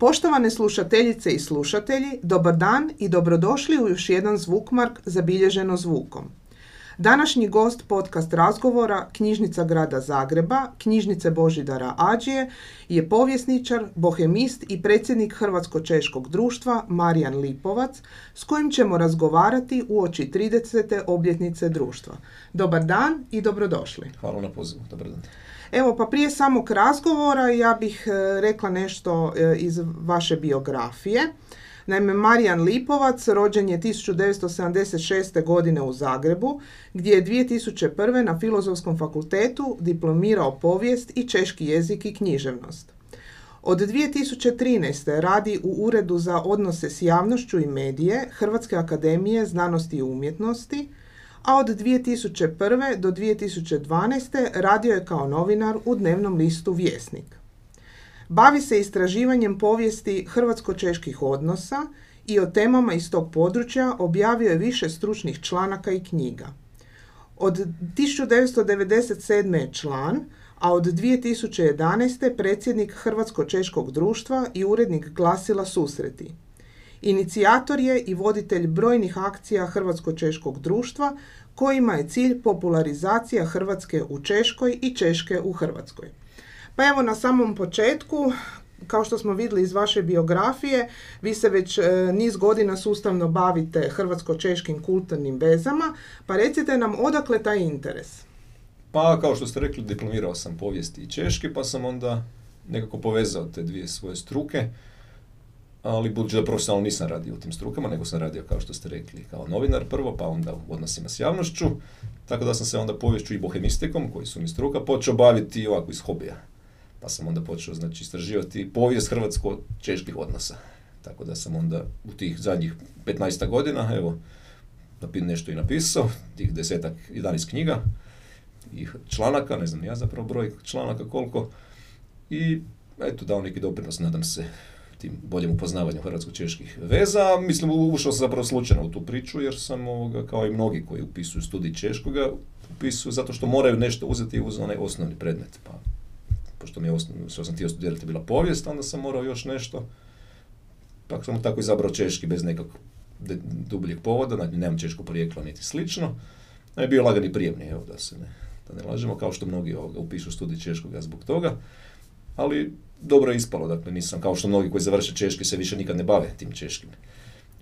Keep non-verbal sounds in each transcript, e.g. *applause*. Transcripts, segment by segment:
Poštovane slušateljice i slušatelji, dobar dan i dobrodošli u još jedan zvukmark zabilježeno zvukom. Današnji gost podcast razgovora, knjižnica grada Zagreba, knjižnice Božidara Ađije, je povjesničar, bohemist i predsjednik Hrvatsko-Češkog društva Marijan Lipovac, s kojim ćemo razgovarati u oči 30. obljetnice društva. Dobar dan i dobrodošli. Hvala na pozivu, dobar dan. Evo, pa prije samog razgovora ja bih e, rekla nešto e, iz vaše biografije. Naime, Marijan Lipovac rođen je 1976. godine u Zagrebu, gdje je 2001. na Filozofskom fakultetu diplomirao povijest i češki jezik i književnost. Od 2013. radi u Uredu za odnose s javnošću i medije Hrvatske akademije znanosti i umjetnosti, a od 2001. do 2012. radio je kao novinar u dnevnom listu Vjesnik. Bavi se istraživanjem povijesti hrvatsko-čeških odnosa i o temama iz tog područja objavio je više stručnih članaka i knjiga. Od 1997. je član, a od 2011. predsjednik Hrvatsko-češkog društva i urednik glasila Susreti. Inicijator je i voditelj brojnih akcija Hrvatsko-češkog društva kojima je cilj popularizacija Hrvatske u Češkoj i Češke u Hrvatskoj. Pa evo na samom početku, kao što smo vidjeli iz vaše biografije, vi se već e, niz godina sustavno bavite hrvatsko-češkim kulturnim vezama, pa recite nam odakle taj interes? Pa, kao što ste rekli, diplomirao sam povijesti i češke, pa sam onda nekako povezao te dvije svoje struke ali budući da profesionalno nisam radio u tim strukama, nego sam radio, kao što ste rekli, kao novinar prvo, pa onda u odnosima s javnošću, tako da sam se onda povješću i bohemistikom, koji su mi struka, počeo baviti ovako iz hobija. Pa sam onda počeo znači, istraživati povijest hrvatsko-čeških odnosa. Tako da sam onda u tih zadnjih 15 godina, evo, nešto i napisao, tih desetak, 11 knjiga i članaka, ne znam ja zapravo broj članaka koliko, i eto, dao neki doprinos, nadam se, tim boljem upoznavanju hrvatsko-čeških veza. Mislim, ušao sam zapravo slučajno u tu priču, jer sam, ovoga, kao i mnogi koji upisuju studij češkoga, upisuju zato što moraju nešto uzeti uz onaj osnovni predmet. Pa, pošto mi je osnovno, što sam htio studirati bila povijest, onda sam morao još nešto, pa sam tako izabrao češki bez nekog dubljeg povoda, znači nemam češko porijeklo niti slično. je bio lagani prijemni, evo da se ne, da ne lažemo, kao što mnogi ovoga upišu studij češkoga zbog toga. Ali dobro je ispalo, dakle nisam kao što mnogi koji završe češki se više nikad ne bave tim češkim.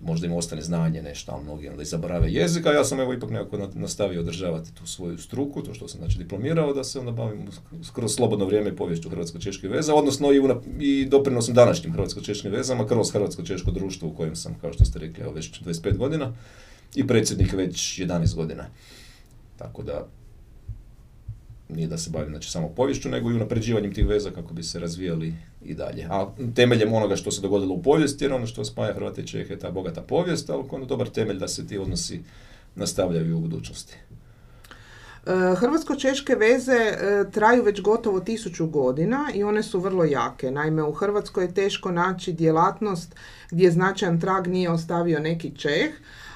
Možda im ostane znanje nešto, ali mnogi onda i zaborave jezik, a ja sam evo ipak nekako nastavio održavati tu svoju struku, to što sam znači diplomirao, da se onda bavim skroz slobodno vrijeme poviješću hrvatsko-češke veza, odnosno i, i doprinosom današnjim hrvatsko-češkim vezama kroz hrvatsko-češko društvo u kojem sam, kao što ste rekli, već 25 godina i predsjednik već 11 godina. Tako da nije da se bavim znači, samo poviješću, nego i unapređivanjem tih veza kako bi se razvijali i dalje. A temeljem onoga što se dogodilo u povijesti, jer ono što spaja Hrvate i Čehe je ta bogata povijest, ali onda dobar temelj da se ti odnosi nastavljaju u budućnosti. E, hrvatsko-češke veze e, traju već gotovo tisuću godina i one su vrlo jake. Naime, u Hrvatskoj je teško naći djelatnost gdje značajan trag nije ostavio neki Čeh,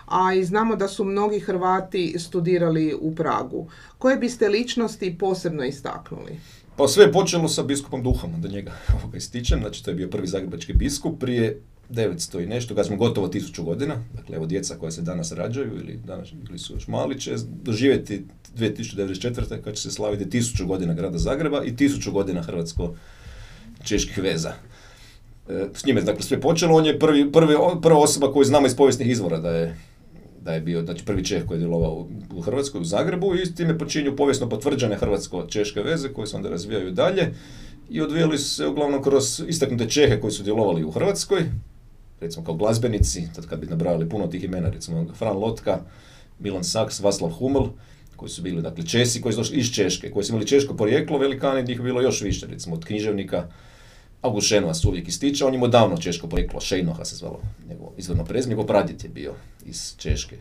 a i znamo da su mnogi Hrvati studirali u Pragu. Koje biste ličnosti posebno istaknuli? Pa sve je počelo sa biskupom Duhom, da njega *laughs* ovoga ističem, znači to je bio prvi zagrebački biskup prije 900 i nešto, kad smo gotovo tisuću godina, dakle evo djeca koja se danas rađaju ili, danas, ili su još mali će doživjeti 2094. kad će se slaviti tisuću godina grada Zagreba i tisuću godina hrvatsko-čeških veza. E, s njime dakle sve počelo, on je prvi, prvi, prva osoba koju znamo iz povijesnih izvora da je da je bio znači, prvi Čeh koji je djelovao u Hrvatskoj, u Zagrebu i s time počinju povijesno potvrđene hrvatsko-češke veze koje se onda razvijaju dalje i odvijali se uglavnom kroz istaknute Čehe koji su djelovali u Hrvatskoj, recimo kao glazbenici, tad kad bi nabrali puno tih imena, recimo Fran Lotka, Milan Saks, Vaslav Humel, koji su bili dakle Česi koji su došli iz Češke, koji su imali češko porijeklo, velikani njih bilo još više, recimo od književnika, August Šenova se uvijek ističe, on ima davno češko poreklo, Šejnoha se zvalo njegovo izvorno prezime, njegov pradjet je bio iz Češke.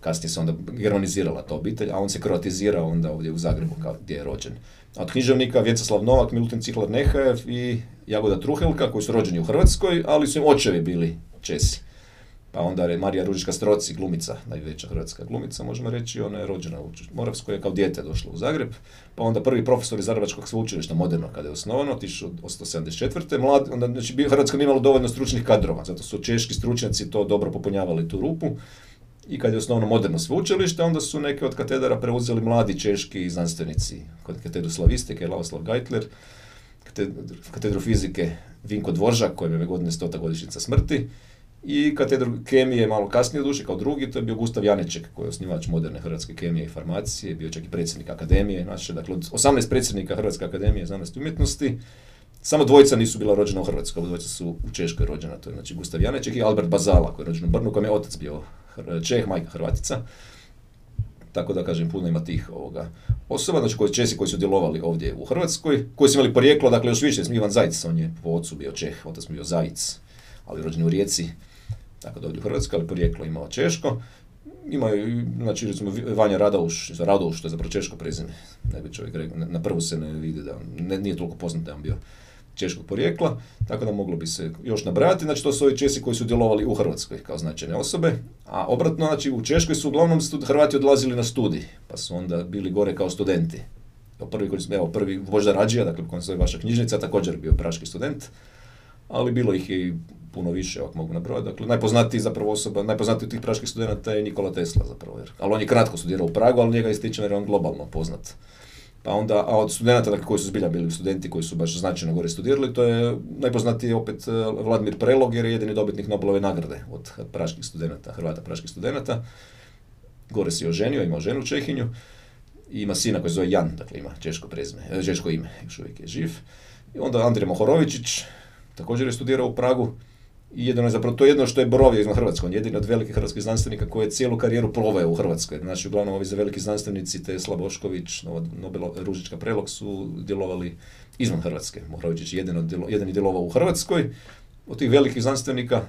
Kasnije se onda germanizirala ta obitelj, a on se kroatizirao onda ovdje u Zagrebu kao gdje je rođen. A od književnika Vjecaslav Novak, Milutin Cihlar Nehajev i Jagoda Truhelka koji su rođeni u Hrvatskoj, ali su im očevi bili Česi. Pa onda je Marija Ružička Stroci, glumica, najveća hrvatska glumica, možemo reći, ona je rođena u Moravskoj, je kao dijete došla u Zagreb. Pa onda prvi profesor iz Zagrebačkog sveučilišta, moderno, kada je osnovano, 1874. Mlad, onda, znači, Hrvatska nije imala dovoljno stručnih kadrova, zato su češki stručnjaci to dobro popunjavali tu rupu. I kad je osnovno moderno sveučilište, onda su neke od katedara preuzeli mladi češki znanstvenici. Kod katedru slavistike, Lavoslav Geitler, katedru fizike Vinko Dvoržak, kojem je godine stota godišnjica smrti, i katedru kemije malo kasnije duše kao drugi, to je bio Gustav Janeček, koji je osnivač moderne hrvatske kemije i farmacije, bio čak i predsjednik akademije naše, dakle od 18 predsjednika Hrvatske akademije znanosti i umjetnosti, samo dvojica nisu bila rođena u Hrvatskoj, dvojica su u Češkoj rođena, to je znači Gustav Janeček i Albert Bazala, koji je rođen u Brnu, kojem je otac bio Čeh, majka Hrvatica. Tako da kažem, puno ima tih ovoga osoba, znači koji Česi koji su djelovali ovdje u Hrvatskoj, koji su imali porijeklo, dakle još više, Ivan Zajc, on je po ocu bio Čeh, otac mu bio Zajic, ali rođen u Rijeci, tako da ovdje u Hrvatskoj, ali porijeklo imao Češko. Imaju, znači, recimo, Vanja Radauš, Radauš, to je zapravo Češko prezime, ne bi čovjek rekao, na prvu se ne vidi da ne, nije toliko poznat da on bio češkog porijekla, tako da moglo bi se još nabrajati, znači to su ovi Česi koji su djelovali u Hrvatskoj kao značajne osobe, a obratno, znači u Češkoj su uglavnom stud, Hrvati odlazili na studij, pa su onda bili gore kao studenti. Prvi, koji evo, prvi Boždar Rađija, dakle, koja se vaša knjižnica, također bio praški student, ali bilo ih je i puno više, ako mogu nabrojati. Dakle, najpoznatiji zapravo osoba, najpoznatiji od tih praških studenta je Nikola Tesla zapravo, jer, ali on je kratko studirao u Pragu, ali njega ističem jer je on globalno poznat. Pa onda, a od studenta dakle, koji su zbilja bili studenti koji su baš značajno gore studirali, to je najpoznatiji opet e, Vladimir Prelog jer je jedini dobitnik Nobelove nagrade od praških studenta, Hrvata praških studenta. Gore se je oženio, ima ženu Čehinju i ima sina koji se zove Jan, dakle ima češko prezime, e, češko ime, još uvijek je živ. I onda Andrija Mohorovičić, također je studirao u Pragu, jedino je zapravo to jedno što je borovio izvan Hrvatskoj. On je jedini od velikih hrvatskih znanstvenika koji je cijelu karijeru proveo u Hrvatskoj. Znači, uglavnom ovi za veliki znanstvenici, Tesla, Bošković, Nobelo, Ružička Prelog su djelovali izvan Hrvatske. Mohrović je djelo, jedini djelovao u Hrvatskoj od tih velikih znanstvenika,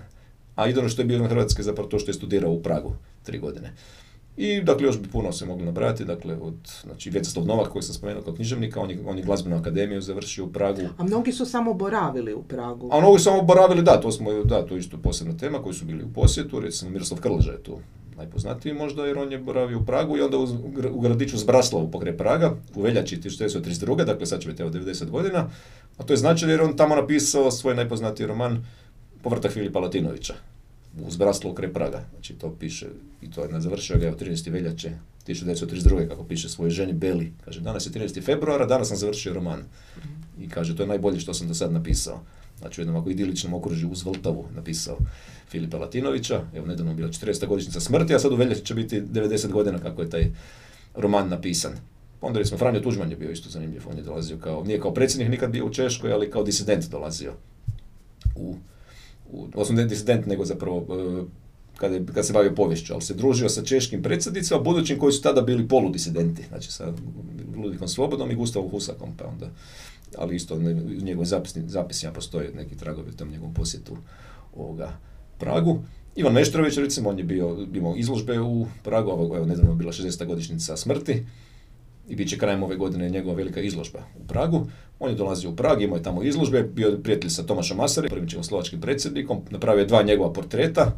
a jedino što je bio izvan Hrvatske zapravo to što je studirao u Pragu tri godine. I dakle još bi puno se mogli nabrati, dakle od znači Vjecaslav Novak koji sam spomenuo kao književnika, on je, on je glazbenu akademiju završio u Pragu. A mnogi su samo boravili u Pragu. A mnogi su samo boravili, da, to smo da, to je isto posebna tema koji su bili u posjetu, recimo Miroslav Krleža je tu najpoznatiji možda jer on je boravio u Pragu i onda u, u gradiću Zbraslavu pokraj Praga u veljači 1932. dakle sad će biti evo 90 godina, a to je značajno jer on tamo napisao svoj najpoznatiji roman Povrtak Filipa Latinovića uz Braslo kraj Praga. Znači to piše, i to je završio ga je 13. veljače 1932. kako piše svojoj ženi Beli. Kaže, danas je 13. februara, danas sam završio roman. I kaže, to je najbolje što sam do sad napisao. Znači u jednom ovako idiličnom okružju uz Vltavu napisao Filipa Latinovića. Evo, nedavno bila 40. godišnjica smrti, a sad u veljači će biti 90 godina kako je taj roman napisan. Onda recimo Franjo Tuđman je bio isto zanimljiv, on je dolazio kao, nije kao predsjednik nikad bio u Češkoj, ali kao disident dolazio u odnosno disident, nego zapravo e, kada, je, se bavio povješću, ali se družio sa češkim predsjednicima, budućim koji su tada bili poludisidenti, znači sa Ludikom Slobodom i Gustavom Husakom, pa onda, ali isto u njegovim zapisni, zapisima postoje neki tragovi u tom njegovom posjetu ovoga Pragu. Ivan Meštrović, recimo, on je bio, imao izložbe u Pragu, evo, nedavno bila 60. godišnjica smrti, i bit će krajem ove godine njegova velika izložba u Pragu. On je dolazio u Prag, imao je tamo izložbe, bio je prijatelj sa Tomašom Masari, prvim čehoslovačkim predsjednikom, napravio je dva njegova portreta,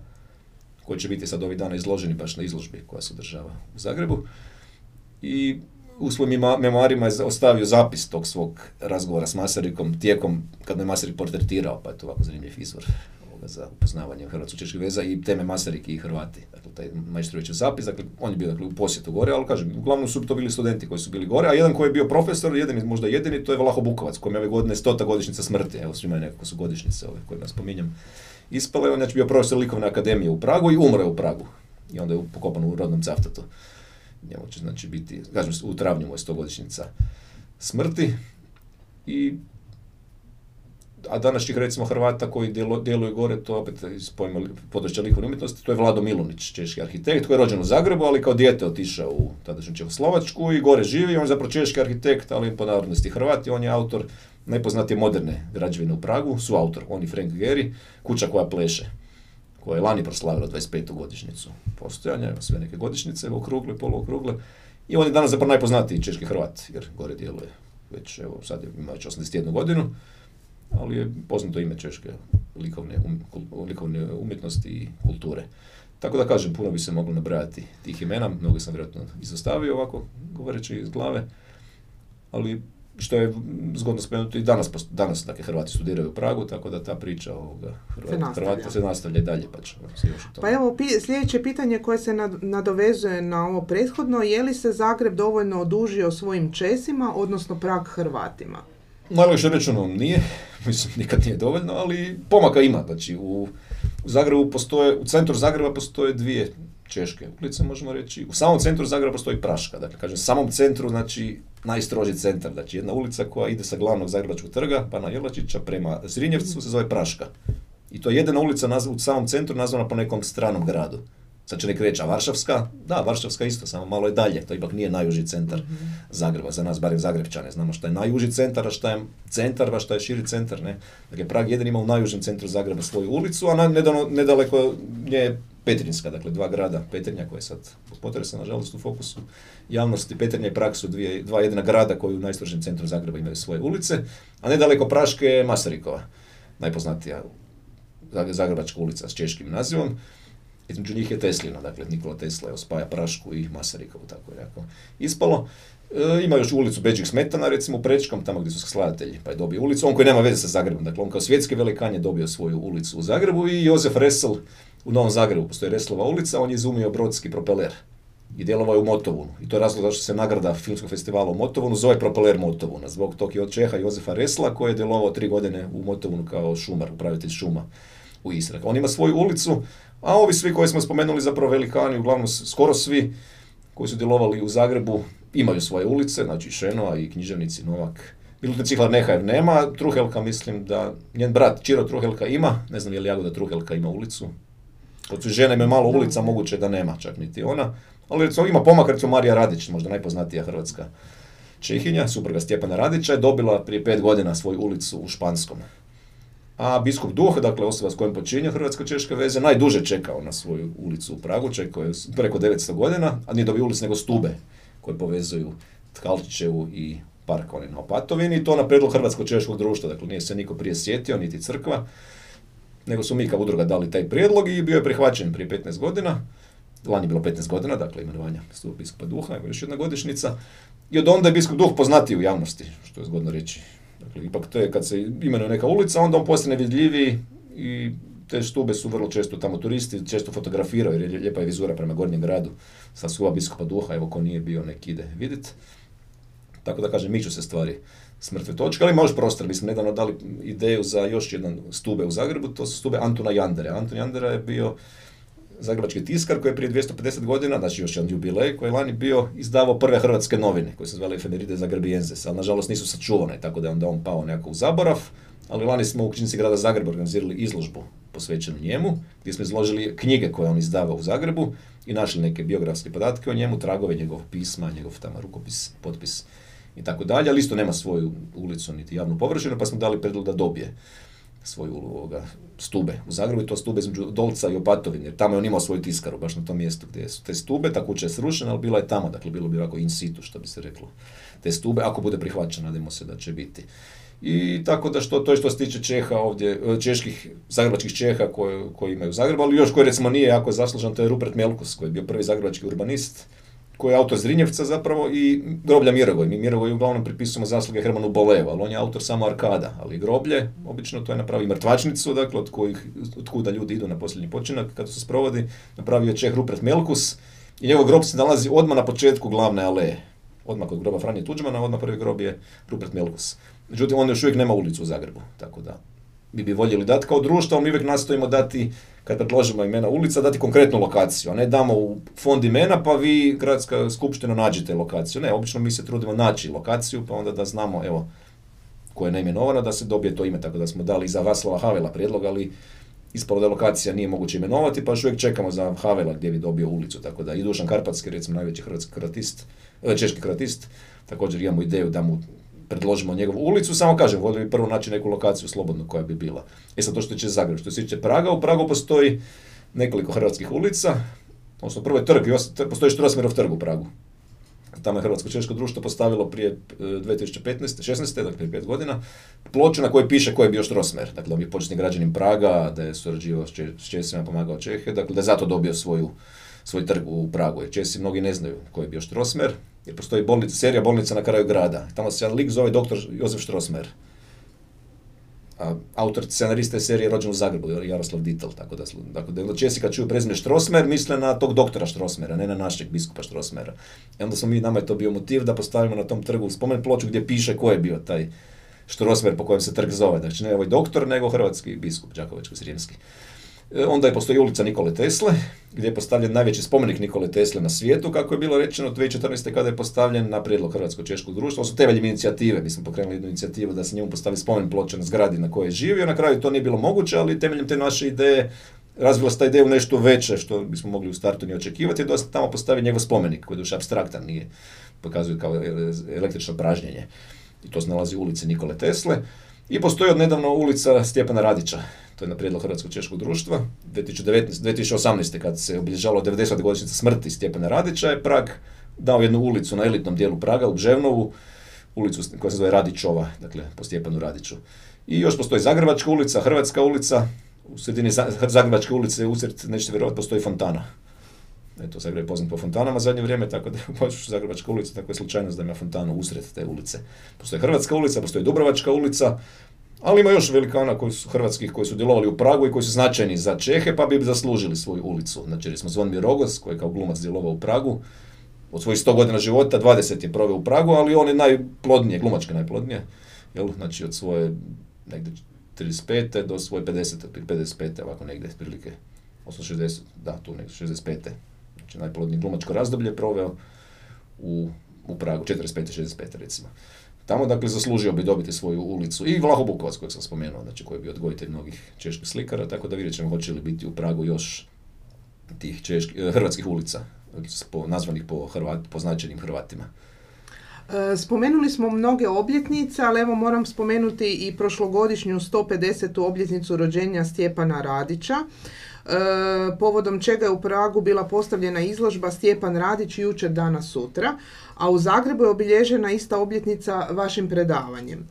koji će biti sad ovih dana izloženi baš na izložbi koja se održava u Zagrebu. I u svojim memoarima je ostavio zapis tog svog razgovora s Masarikom tijekom kad me Masarik portretirao, pa je to ovako zanimljiv izvor za upoznavanje hrvatsko-čeških veza i teme Masariki i Hrvati. Taj Majstrović zapis, dakle, on je bio dakle, u posjetu gore, ali kažem, uglavnom su to bili studenti koji su bili gore, a jedan koji je bio profesor, jedini, možda jedini, to je Vlaho Bukovac, kojem je ove godine stota godišnjica smrti, evo svima nekako su godišnjice ove koje spominjem. Ispale, on je znači bio profesor likovne akademije u Pragu i umre u Pragu. I onda je pokopan u rodnom caftatu. Njemu će znači biti, kažem, u travnju mu je stogodišnjica smrti. I a današnjih recimo Hrvata koji djeluju gore, to opet iz pojma područja likovne umjetnosti, to je Vlado Milunić, češki arhitekt, koji je rođen u Zagrebu, ali kao dijete otišao u tadašnju Čehoslovačku i gore živi, on je zapravo češki arhitekt, ali po narodnosti Hrvati, on je autor najpoznatije moderne građevine u Pragu, su autor, on i Frank Gehry, kuća koja pleše, koja je lani proslavila 25. godišnjicu postojanja, sve neke godišnjice, okrugle, poluokrugle, i on je danas zapravo najpoznatiji češki Hrvat, jer gore djeluje već, evo, sad ima već 81 godinu, ali je poznato ime češke likovne, um, likovne umjetnosti i kulture. Tako da kažem, puno bi se moglo nabrajati tih imena, mnogo sam vjerojatno izostavio ovako, govoreći iz glave, ali što je zgodno spomenuti i danas, danas dakle, Hrvati studiraju u Pragu, tako da ta priča ovoga, Hrvati, se Hrvati se nastavlja i dalje. Pa, će se još pa evo, pi, sljedeće pitanje koje se nadovezuje na ovo prethodno, je li se Zagreb dovoljno odužio svojim Česima, odnosno Prag Hrvatima? Što rečeno nije, *laughs* mislim nikad nije dovoljno, ali pomaka ima. Znači u, Zagrebu postoje, u centru Zagreba postoje dvije češke ulice, možemo reći. U samom centru Zagreba postoji Praška. Dakle, kažem, samom centru, znači, najstroži centar. Znači, jedna ulica koja ide sa glavnog Zagrebačkog trga, pa na Jelačića prema Zrinjevcu se zove Praška. I to je jedina ulica u samom centru nazvana po nekom stranom gradu. Sad će neki reći, a Varšavska? Da, Varšavska isto, samo malo je dalje. To ipak nije najuži centar mm Zagreba, za nas, barem Zagrebčane. Znamo šta je najuži centar, a šta je centar, a šta je širi centar. Ne? Dakle, Prag jedan ima u najužem centru Zagreba svoju ulicu, a nedaleko, nedaleko nje Petrinjska, dakle dva grada, Petrinja koja je sad potresa nažalost u fokusu javnosti, Petrinja i Prag su dvije, dva jedina grada koji u najstrožnijem centru Zagreba imaju svoje ulice, a nedaleko Praške je Masarikova, najpoznatija Zagrebačka ulica s češkim nazivom. Između njih je Teslina, dakle Nikola Tesla je spaja Prašku i Masarikovu, tako je jako ispalo. E, ima još ulicu Beđik Smetana, recimo Prečkom, tamo gdje su skladatelji, pa je dobio ulicu. On koji nema veze sa Zagrebom, dakle on kao svjetski velikan je dobio svoju ulicu u Zagrebu i Jozef Resel u Novom Zagrebu postoji Reslova ulica, on je izumio brodski propeler i djelovao je u Motovunu. I to je razlog zašto se nagrada Filmskog festivala u Motovunu zove Propeler Motovuna, zbog tog i od Čeha Jozefa Resla koji je djelovao tri godine u Motovunu kao šumar, upravitelj šuma u Istri. On ima svoju ulicu, a ovi svi koji smo spomenuli zapravo velikani, uglavnom skoro svi koji su djelovali u Zagrebu imaju svoje ulice, znači Šenova i književnici Novak. Milutin Cihlar Nehajev nema, Truhelka mislim da, njen brat Čiro Truhelka ima, ne znam je li Jagoda Truhelka ima ulicu, od žene me malo ulica, moguće da nema čak niti ona. Ali recimo ima pomak, recimo Marija Radić, možda najpoznatija hrvatska Čehinja, supruga Stjepana Radića, je dobila prije pet godina svoju ulicu u Španskom. A biskup Duh, dakle osoba s kojom počinje Hrvatsko-Češke veze, najduže čekao na svoju ulicu u Pragu, čekao je preko 900 godina, a nije dobio ulicu nego stube koje povezuju Tkalčićevu i park oni na Opatovini to na predlog Hrvatsko-Češkog društva, dakle nije se niko prije sjetio, niti crkva nego su mi kao udruga dali taj prijedlog i bio je prihvaćen prije 15 godina. Lani je bilo 15 godina, dakle imenovanja biskupa Duha, evo još jedna godišnica. I od onda je biskup Duh poznatiji u javnosti, što je zgodno reći. Dakle, ipak to je kad se imenuje neka ulica, onda on postane vidljiviji i te stube su vrlo često tamo turisti, često fotografiraju jer je lijepa je vizura prema Gornjem gradu sa suva biskupa Duha, evo ko nije bio nek ide vidjeti. Tako da kažem, miču se stvari s mrtve točke, ali može prostor. Mi smo nedavno dali ideju za još jedan stube u Zagrebu, to su stube Antuna Jandere. Anton Jandera je bio zagrebački tiskar koji je prije 250 godina, znači još jedan jubilej, koji je lani bio izdavao prve hrvatske novine, koje se zvale Efemeride Zagrebijenses, ali nažalost nisu sačuvane, tako da je onda on pao nekako u zaborav. Ali lani smo u knjižnici grada Zagreba organizirali izložbu posvećenu njemu, gdje smo izložili knjige koje on izdavao u Zagrebu i našli neke biografske podatke o njemu, tragove njegovog pisma, njegov tamo rukopis, potpis i tako dalje, ali isto nema svoju ulicu niti javnu površinu, pa smo dali predlog da dobije svoju ovoga, stube u Zagrebu i to stube između Dolca i Opatovine, jer tamo je on imao svoju tiskaru, baš na tom mjestu gdje su te stube, ta kuća je srušena, ali bila je tamo, dakle bilo bi ovako in situ, što bi se reklo, te stube, ako bude prihvaćena, nadamo se da će biti. I tako da što, to je što se tiče Čeha ovdje, čeških, zagrebačkih Čeha koji, koji imaju u Zagrebu, ali još koji recimo nije jako zaslužan, to je Rupert Melkus, koji je bio prvi zagrebački urbanist, koji je autor Zrinjevca zapravo i groblja Mirovoj. Mi Mirovoj uglavnom pripisujemo zasluge Hermanu Bolevu, ali on je autor samo Arkada, ali groblje, obično to je napravio mrtvačnicu, dakle od, kojih, od kuda ljudi idu na posljednji počinak kada se sprovodi, napravio je Čeh Rupert Melkus i njegov grob se nalazi odmah na početku glavne aleje. Odmah kod groba Franje Tuđmana, odmah prvi grob je Rupert Melkus. Međutim, on još uvijek nema ulicu u Zagrebu, tako da bi bi voljeli dati kao društvo, mi uvijek nastojimo dati kad predložimo imena ulica, dati konkretnu lokaciju, a ne damo u fond imena pa vi, gradska skupština, nađite lokaciju. Ne, obično mi se trudimo naći lokaciju, pa onda da znamo, evo, koja je neimenovana, da se dobije to ime, tako da smo dali za Vaslava Havela prijedlog, ali ispalo da lokacija nije moguće imenovati, pa još uvijek čekamo za Havela gdje bi dobio ulicu, tako da i Dušan Karpatski, recimo najveći hrvatski kratist, e, češki kratist, također imamo ideju da mu predložimo njegovu ulicu, samo kažem, volio bi prvo naći neku lokaciju slobodnu koja bi bila. E sad to što će Zagreb, što se tiče Praga, u Pragu postoji nekoliko hrvatskih ulica, odnosno prvo je trg, postoji Štrosmerov trg u Pragu. tamo je Hrvatsko češko društvo postavilo prije 2015. 16. dakle prije pet godina, ploču na kojoj piše ko je bio Štrosmer, dakle on je početni građanin Praga, da je surađivao s Česima, pomagao Čehe, dakle da je zato dobio svoju, svoj trg u Pragu, jer Česi mnogi ne znaju ko je bio Štrosmer, jer postoji bolnica, serija bolnica na kraju grada, tamo se jedan lik zove doktor Josef Štrosmer, a, autor scenarista serije rođen u Zagrebu, Jaroslav Ditel, tako da, tako da Česi kad čuju prezime Štrosmer, misle na tog doktora Štrosmera, ne na našeg biskupa Štrosmera. I onda smo mi, nama je to bio motiv da postavimo na tom trgu spomen ploču gdje piše ko je bio taj Štrosmer po kojem se trg zove. Znači ne ovaj doktor, nego hrvatski biskup, Đakovačko-Srijemski. E, onda je postoji ulica Nikole Tesle, gdje je postavljen najveći spomenik Nikole Tesle na svijetu, kako je bilo rečeno 2014. kada je postavljen na prijedlog Hrvatsko-Češkog društva. Su temeljem inicijative, mi smo pokrenuli jednu inicijativu da se njemu postavi spomen ploča na zgradi na kojoj je živio. Na kraju to nije bilo moguće, ali temeljem te naše ideje razvila se ta ideja u nešto veće što bismo mogli u startu ni očekivati, da se tamo postavi njegov spomenik koji je duše abstraktan, nije pokazuje kao električno pražnjenje. I to se nalazi u ulici Nikole Tesle. I postoji od nedavno ulica Stjepana Radića, to je na prijedlog Hrvatskog češkog društva. 2019, 2018. kad se obilježalo 90. godišnjica smrti Stjepana Radića je Prag dao jednu ulicu na elitnom dijelu Praga, u Bževnovu, ulicu koja se zove Radićova, dakle po Stjepanu Radiću. I još postoji Zagrebačka ulica, Hrvatska ulica, u sredini Zagrebačke ulice usred, nećete vjerovati, postoji fontana. Eto, Zagreb je poznat po fontanama zadnje vrijeme, tako da *laughs* je Zagrebačka ulica, tako je slučajnost da ima fontanu usred te ulice. Postoji Hrvatska ulica, postoji Dubrovačka ulica, ali ima još velikana koji su hrvatskih koji su djelovali u Pragu i koji su značajni za Čehe, pa bi zaslužili svoju ulicu. Znači, recimo Zvonimir Rogos, koji je kao glumac djelovao u Pragu, od svojih 100 godina života, 20 je proveo u Pragu, ali on je najplodnije, glumačke najplodnije, jel? Znači, od svoje negdje 35. do svoje 50. 55. ovako negdje, prilike, 60, da, tu negdje, 65. Znači, najplodnije glumačko razdoblje proveo u, u Pragu, 45. 65. recimo. Tamo, dakle, zaslužio bi dobiti svoju ulicu. I Vlaho Bukovac, kojeg sam spomenuo, znači, koji bi odgojitelj mnogih čeških slikara, tako da vidjet ćemo hoće li biti u Pragu još tih češki, eh, hrvatskih ulica, po, nazvanih po, Hrvat, po značajnim Hrvatima. E, spomenuli smo mnoge obljetnice, ali evo moram spomenuti i prošlogodišnju 150. obljetnicu rođenja Stjepana Radića, e, povodom čega je u Pragu bila postavljena izložba Stjepan Radić jučer danas sutra, a u Zagrebu je obilježena ista obljetnica vašim predavanjem.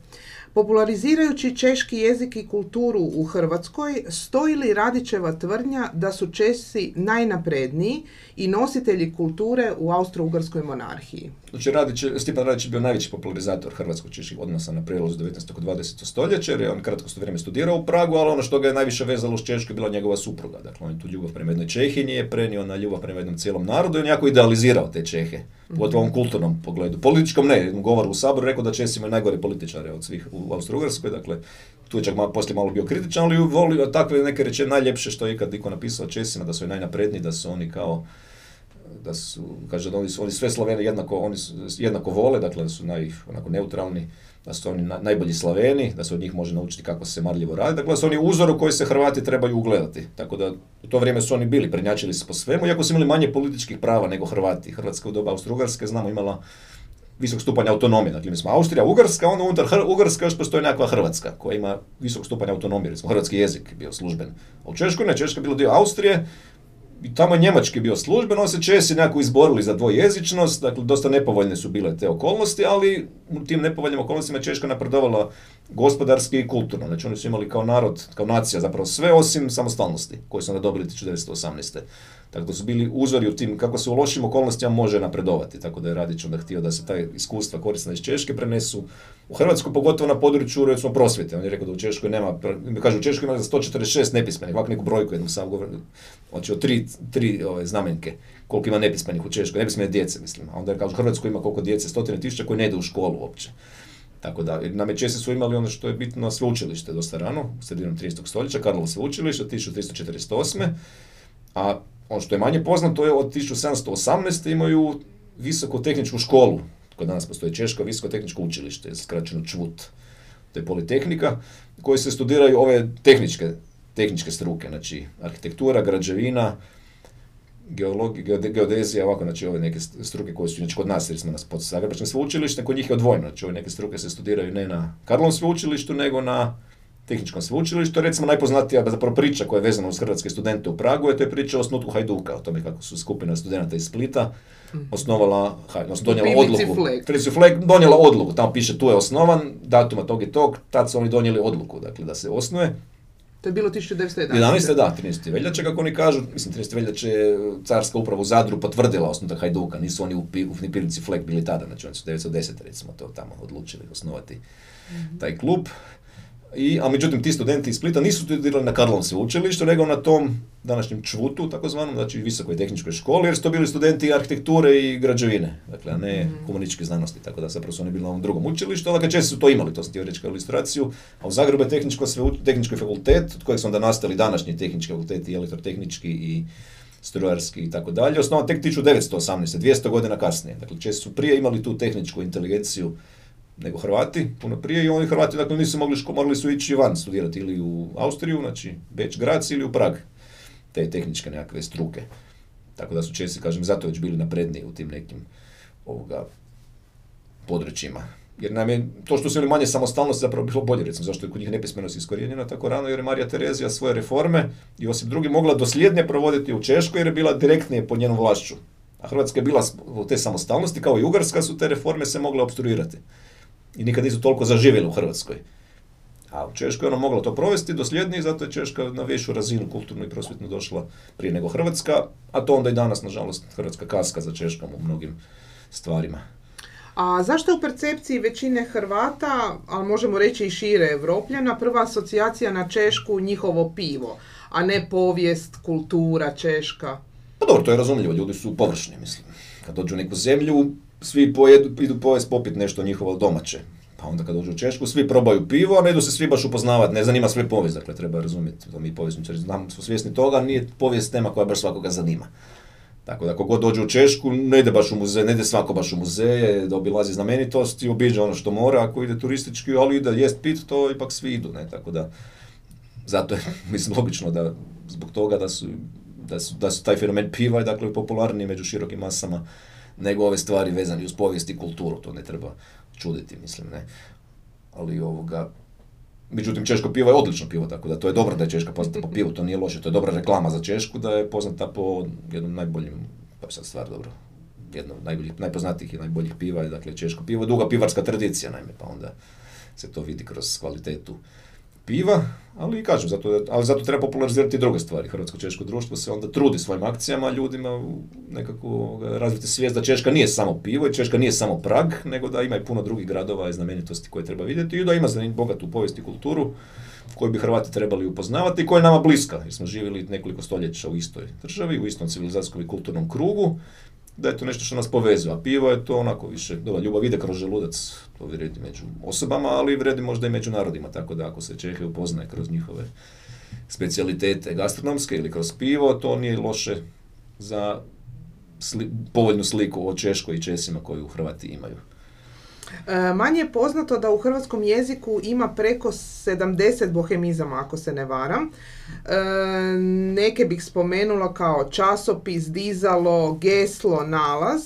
Popularizirajući češki jezik i kulturu u Hrvatskoj, stoji li Radićeva tvrdnja da su Česi najnapredniji i nositelji kulture u Austro-Ugarskoj monarhiji? Znači, Radić, Stipan Radić je bio najveći popularizator hrvatsko-čeških odnosa na prelazu 19. i 20. stoljeća, jer je on kratko vrijeme studirao u Pragu, ali ono što ga je najviše vezalo s Češkoj je bila njegova supruga. Dakle, on je tu ljubav prema jednoj Čehinji je prenio na ljubav prema jednom cijelom narodu i on jako idealizirao te Čehe. U ovom kulturnom pogledu. Političkom ne, u govoru u Saboru rekao da Česi imaju najgore političare od svih u Austro-Ugarskoj, dakle, tu je čak malo, poslije malo bio kritičan, ali volio takve neke reče najljepše što je ikad niko napisao Česima, da su najnapredniji, da su oni kao da su, kaže da oni su oni sve Slovene jednako, oni su, jednako vole, dakle da su naj, onako neutralni, da su oni najbolji Slaveni, da se od njih može naučiti kako se marljivo radi, dakle da su oni uzor u koji se Hrvati trebaju ugledati. Tako da u to vrijeme su oni bili, prednjačili se po svemu, iako su imali manje političkih prava nego Hrvati. Hrvatska u doba Austro-Ugarske, znamo, imala visok stupanj autonomije. Dakle, mi smo Austrija, Ugarska, onda unutar Ugarska još postoji nekakva Hrvatska koja ima visok stupanj autonomije, recimo hrvatski jezik bio služben. A u Češkoj ne, Češka je bilo dio Austrije, i tamo je njemački bio služben, on se Česi nekako izborili za dvojezičnost, dakle dosta nepovoljne su bile te okolnosti, ali u tim nepovoljnim okolnostima Češka napredovala gospodarski i kulturno. Znači oni su imali kao narod, kao nacija zapravo sve osim samostalnosti koju su onda dobili 1918. Tako da su bili uzori u tim kako se u lošim okolnostima može napredovati. Tako da je Radić onda htio da se taj iskustva korisna iz Češke prenesu u Hrvatsku, pogotovo na području recimo prosvjete. On je rekao da u Češkoj nema, kaže u Češkoj ima 146 nepismenih, ovako neku brojku jednom sam govorio, znači od tri, tri ove, znamenke koliko ima nepismenih u Češkoj, nepismene djece mislim. A onda je kaže u Hrvatskoj ima koliko djece, stotine tisuća koji ne ide u školu uopće. Tako da, na Česi su imali ono što je bitno sveučilište dosta rano, u sredinom 13. stoljeća, Karlovo sveučilište, 1348. A ono što je manje poznato je od 1718. imaju visoku tehničku školu, kod danas postoji Češko visoko tehničko učilište, skraćeno ČVUT, to je politehnika, koji se studiraju ove tehničke, tehničke struke, znači arhitektura, građevina, geologija, geodezija, ovako, znači ove neke struke koje su znači, kod nas, recimo na pod Zagrebačkom sveučilište, kod njih je odvojeno, znači ove neke struke se studiraju ne na Karlovom sveučilištu, nego na tehničkom sveučilištu, recimo najpoznatija zapravo priča koja je vezana uz hrvatske studente u Pragu, je to je priča o osnutku Hajduka, o tome kako su skupina studenta iz Splita osnovala, odnosno donijela odluku. Fleg. Pilici Fleg donijela odluku, tamo piše tu je osnovan, datuma tog i tog, tad su oni donijeli odluku, dakle da se osnuje. To je bilo 1911. 11. da, 13. veljače, kako oni kažu, mislim 13. veljače je carska uprava u Zadru potvrdila osnutak Hajduka, nisu oni u, u Fleg bili tada, znači oni su 910. recimo to tamo odlučili osnovati taj klub. I, a međutim, ti studenti iz Splita nisu studirali na Karlovom sveučilištu, nego na tom današnjem čvutu, takozvanom, znači visokoj tehničkoj školi, jer su to bili studenti arhitekture i građevine, dakle, a ne humanističke znanosti, tako da zapravo su oni bili na ovom drugom učilištu, ali često su to imali, to sam htio reći kao ilustraciju, a u Zagrebu je tehničko tehnički fakultet, od kojeg su onda nastali današnji tehnički fakulteti, i elektrotehnički i strojarski i tako dalje, osnovan tek 1918. 200 godina kasnije. Dakle, često su prije imali tu tehničku inteligenciju nego Hrvati, puno prije i oni Hrvati dakle nisu mogli, ško, morali su ići van studirati ili u Austriju, znači Beč, Grac ili u Prag, te tehničke nekakve struke. Tako da su Česi, kažem, zato već bili napredniji u tim nekim ovoga područjima. Jer nam je to što su imali manje samostalnosti zapravo bilo bolje, recimo, zašto je kod njih nepismenost iskorijenjena tako rano, jer je Marija Terezija svoje reforme i osim drugi mogla dosljednije provoditi u Češkoj jer je bila direktnije pod njenom vlašću. A Hrvatska je bila u te samostalnosti, kao i Ugarska su te reforme se mogle obstruirati. I nikad nisu toliko zaživjeli u Hrvatskoj. A u Češkoj je ona mogla to provesti dosljednije, zato je Češka na višu razinu kulturnu i prosvjetnu došla prije nego Hrvatska, a to onda i danas, nažalost, Hrvatska kaska za Češkom u mnogim stvarima. A zašto je u percepciji većine Hrvata, ali možemo reći i šire Evropljana, prva asocijacija na Češku njihovo pivo, a ne povijest, kultura, Češka? Pa dobro, to je razumljivo, ljudi su površni, mislim. Kad dođu u neku zemlju, svi pojedu, idu pojest popit nešto njihovo domaće. Pa onda kad dođu u Češku, svi probaju pivo, a ne idu se svi baš upoznavati, ne zanima sve povijest, dakle treba razumjeti, to mi povjesničari znam, smo svjesni toga, nije povijest tema koja baš svakoga zanima. Tako da kogod dođe u Češku, ne ide baš u muzej, ne ide svako baš u muzeje, da obilazi znamenitosti, obiđe ono što mora, ako ide turistički, ali ide jest pit, to ipak svi idu, ne, tako da, zato je, *laughs* mislim, logično da, zbog toga da su, da su, da su taj fenomen piva dakle, popularniji među širokim masama, nego ove stvari vezane uz povijest i kulturu, to ne treba čuditi, mislim, ne. Ali ovoga, Međutim, češko pivo je odlično pivo, tako da to je dobro da je Češka poznata po pivu, to nije loše, to je dobra reklama za Češku, da je poznata po jednom najboljim, pa sad stvar dobro, jedno od najboljih, najpoznatijih i najboljih piva dakle češko pivo, duga pivarska tradicija naime, pa onda se to vidi kroz kvalitetu piva, ali i kažem, zato, ali zato treba popularizirati druge stvari. Hrvatsko-češko društvo se onda trudi svojim akcijama ljudima nekako razviti svijest da Češka nije samo pivo i Češka nije samo Prag, nego da ima i puno drugih gradova i znamenitosti koje treba vidjeti i da ima bogatu povijest i kulturu koju bi Hrvati trebali upoznavati i koja je nama bliska, jer smo živjeli nekoliko stoljeća u istoj državi, u istom civilizacijskom i kulturnom krugu, da je to nešto što nas povezuje, a pivo je to onako više, dobra, ljubav ide kroz želudac, to vredi među osobama, ali vredi možda i među narodima, tako da ako se Čehe upoznaje kroz njihove specijalitete gastronomske ili kroz pivo, to nije loše za sli, povoljnu sliku o Češkoj i Česima koju Hrvati imaju. E, manje je poznato da u hrvatskom jeziku ima preko 70 bohemizama, ako se ne varam. E, neke bih spomenula kao časopis, dizalo, geslo, nalaz.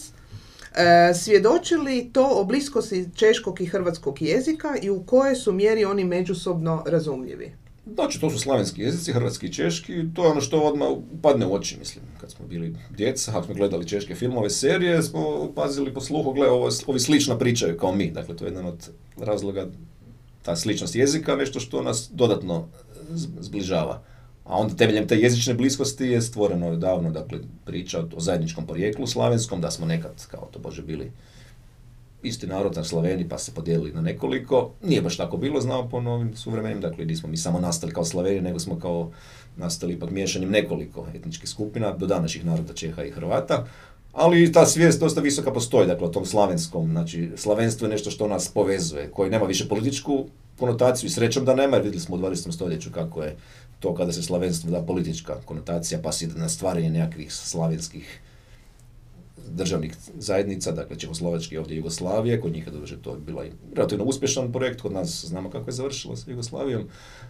E, svjedoči li to o bliskosti češkog i hrvatskog jezika i u kojoj su mjeri oni međusobno razumljivi? Znači, to su slavenski jezici, hrvatski i češki, to je ono što odmah upadne u oči, mislim. Kad smo bili djeca, ako smo gledali češke filmove, serije, smo pazili po sluhu, gle, ovo, ovi slično pričaju kao mi. Dakle, to je jedan od razloga, ta sličnost jezika, nešto što nas dodatno zbližava. A onda temeljem te jezične bliskosti je stvoreno davno, dakle, priča o zajedničkom porijeklu slavenskom, da smo nekad, kao to Bože, bili isti narod na Slaveni pa se podijelili na nekoliko. Nije baš tako bilo, znamo po novim suvremenim, dakle nismo mi samo nastali kao Slaveni, nego smo kao nastali ipak miješanjem nekoliko etničkih skupina do današnjih naroda Čeha i Hrvata. Ali ta svijest dosta visoka postoji, dakle o tom slavenskom, znači slavenstvo je nešto što nas povezuje, koji nema više političku konotaciju i srećom da nema, jer vidjeli smo u 20. stoljeću kako je to kada se slavenstvo da politička konotacija, pa ide na stvaranje nekakvih slavenskih državnih zajednica, dakle Čehoslovačke ovdje Jugoslavije, kod njih je doduše to bila i relativno uspješan projekt, kod nas znamo kako je završilo sa Jugoslavijom,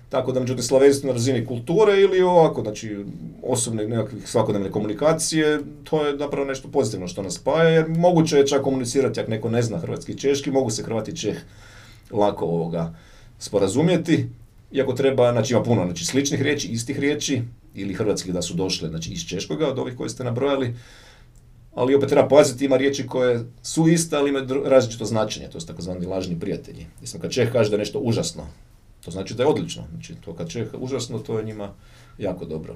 tako da međutim slavenstvo na razini kulture ili ovako, znači osobne nekakvih svakodnevne komunikacije, to je zapravo nešto pozitivno što nas spaja, jer moguće je čak komunicirati ako neko ne zna hrvatski i češki, mogu se Hrvati i Čeh lako ovoga sporazumjeti, iako treba, znači ima puno znači, sličnih riječi, istih riječi, ili hrvatskih da su došle znači, iz češkoga od ovih koje ste nabrojali, ali opet treba paziti, ima riječi koje su iste, ali imaju različito značenje, to su takozvani lažni prijatelji. Mislim, kad Čeh kaže da je nešto užasno, to znači da je odlično. Znači, to kad Čeh užasno, to je njima jako dobro.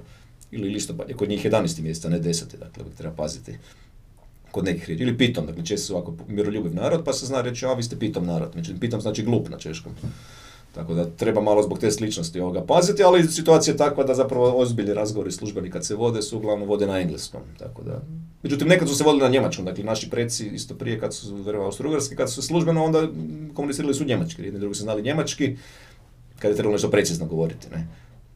Ili listopad, kod njih 11. mjeseca, ne 10. Dakle, treba paziti kod nekih riječi. Ili pitom, dakle, Česi su ovako miroljubiv narod, pa se zna reći, a vi ste pitom narod. Znači, pitom znači glup na češkom. Tako da treba malo zbog te sličnosti ovoga paziti, ali situacija je takva da zapravo ozbiljni razgovori službeni kad se vode su uglavnom vode na engleskom. Tako da. Međutim, nekad su se vodili na njemačkom, dakle naši preci isto prije kad su verovali austro kad su službeno onda komunicirali su njemački, jedni drugi su znali njemački, kad je trebalo nešto precizno govoriti. Ne?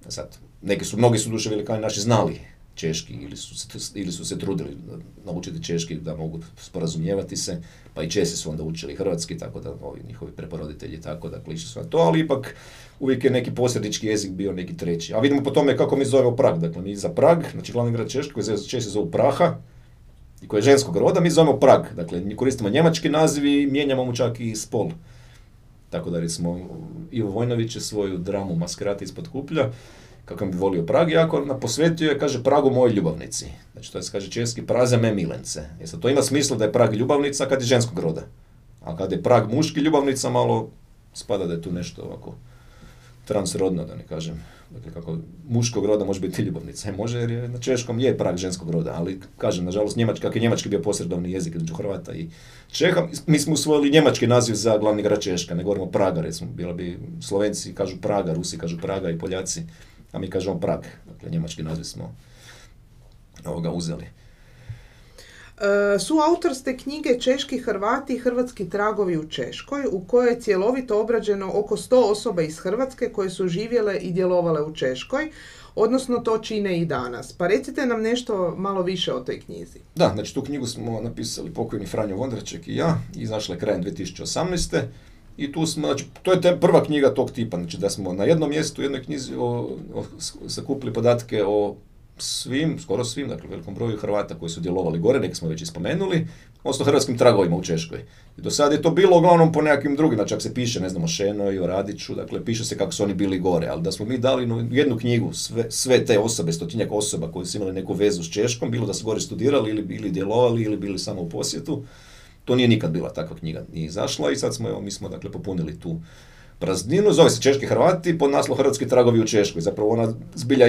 Sad, neki su, mnogi su duše velikani naši znali češki ili su, ili su se trudili naučiti češki da mogu sporazumijevati se, pa i česi su onda učili hrvatski, tako da ovi njihovi preporoditelji tako da kliče su na to, ali ipak uvijek je neki posrednički jezik bio neki treći. A vidimo po tome kako mi zovemo Prag, dakle mi za Prag, znači glavni grad Češki koji Česi zovu Praha, i koji je ženskog roda, mi zovemo Prag, dakle koristimo njemački naziv i mijenjamo mu čak i spol. Tako da recimo Ivo Vojnović je svoju dramu Maskerati ispod kuplja, kako bi volio Prag, jako na posvetio je, kaže, Pragu moji ljubavnici. Znači, to je, kaže česki, praze me milence. Jer sad to ima smisla da je Prag ljubavnica kad je ženskog roda. A kad je Prag muški ljubavnica, malo spada da je tu nešto ovako transrodno, da ne kažem. Dakle, kako muškog roda može biti ljubavnica. E, može jer je na češkom je Prag ženskog roda, ali kažem, nažalost, njemački, kako je njemački bio posredovni jezik između Hrvata i Čeha, mi smo usvojili njemački naziv za glavni grad Češka, ne govorimo Praga, recimo, bila bi Slovenci kažu Praga, Rusi kažu Praga i Poljaci a mi kažemo Prag. Dakle, njemački naziv smo ovoga uzeli. E, su autor ste knjige Češki Hrvati i Hrvatski tragovi u Češkoj, u kojoj je cjelovito obrađeno oko 100 osoba iz Hrvatske koje su živjele i djelovale u Češkoj, odnosno to čine i danas. Pa recite nam nešto malo više o toj knjizi. Da, znači tu knjigu smo napisali pokojni Franjo Vondraček i ja, izašla je krajem 2018. I tu smo, znači, to je te prva knjiga tog tipa, znači da smo na jednom mjestu u jednoj knjizi o, o, sakupili podatke o svim, skoro svim, dakle velikom broju Hrvata koji su djelovali gore, neki smo već i spomenuli, odnosno hrvatskim tragovima u Češkoj. I do sada je to bilo uglavnom po nekakvim drugim, znači se piše, ne znam, o Šenoj, o Radiću, dakle piše se kako su oni bili gore, ali da smo mi dali jednu knjigu, sve, sve te osobe, stotinjak osoba koji su imali neku vezu s Češkom, bilo da su gore studirali ili bili djelovali ili bili samo u posjetu, to nije nikad bila takva knjiga, nije izašla i sad smo, evo, mi smo dakle popunili tu prazninu, zove se Češki Hrvati, pod naslov Hrvatski tragovi u Češkoj. Zapravo ona zbilja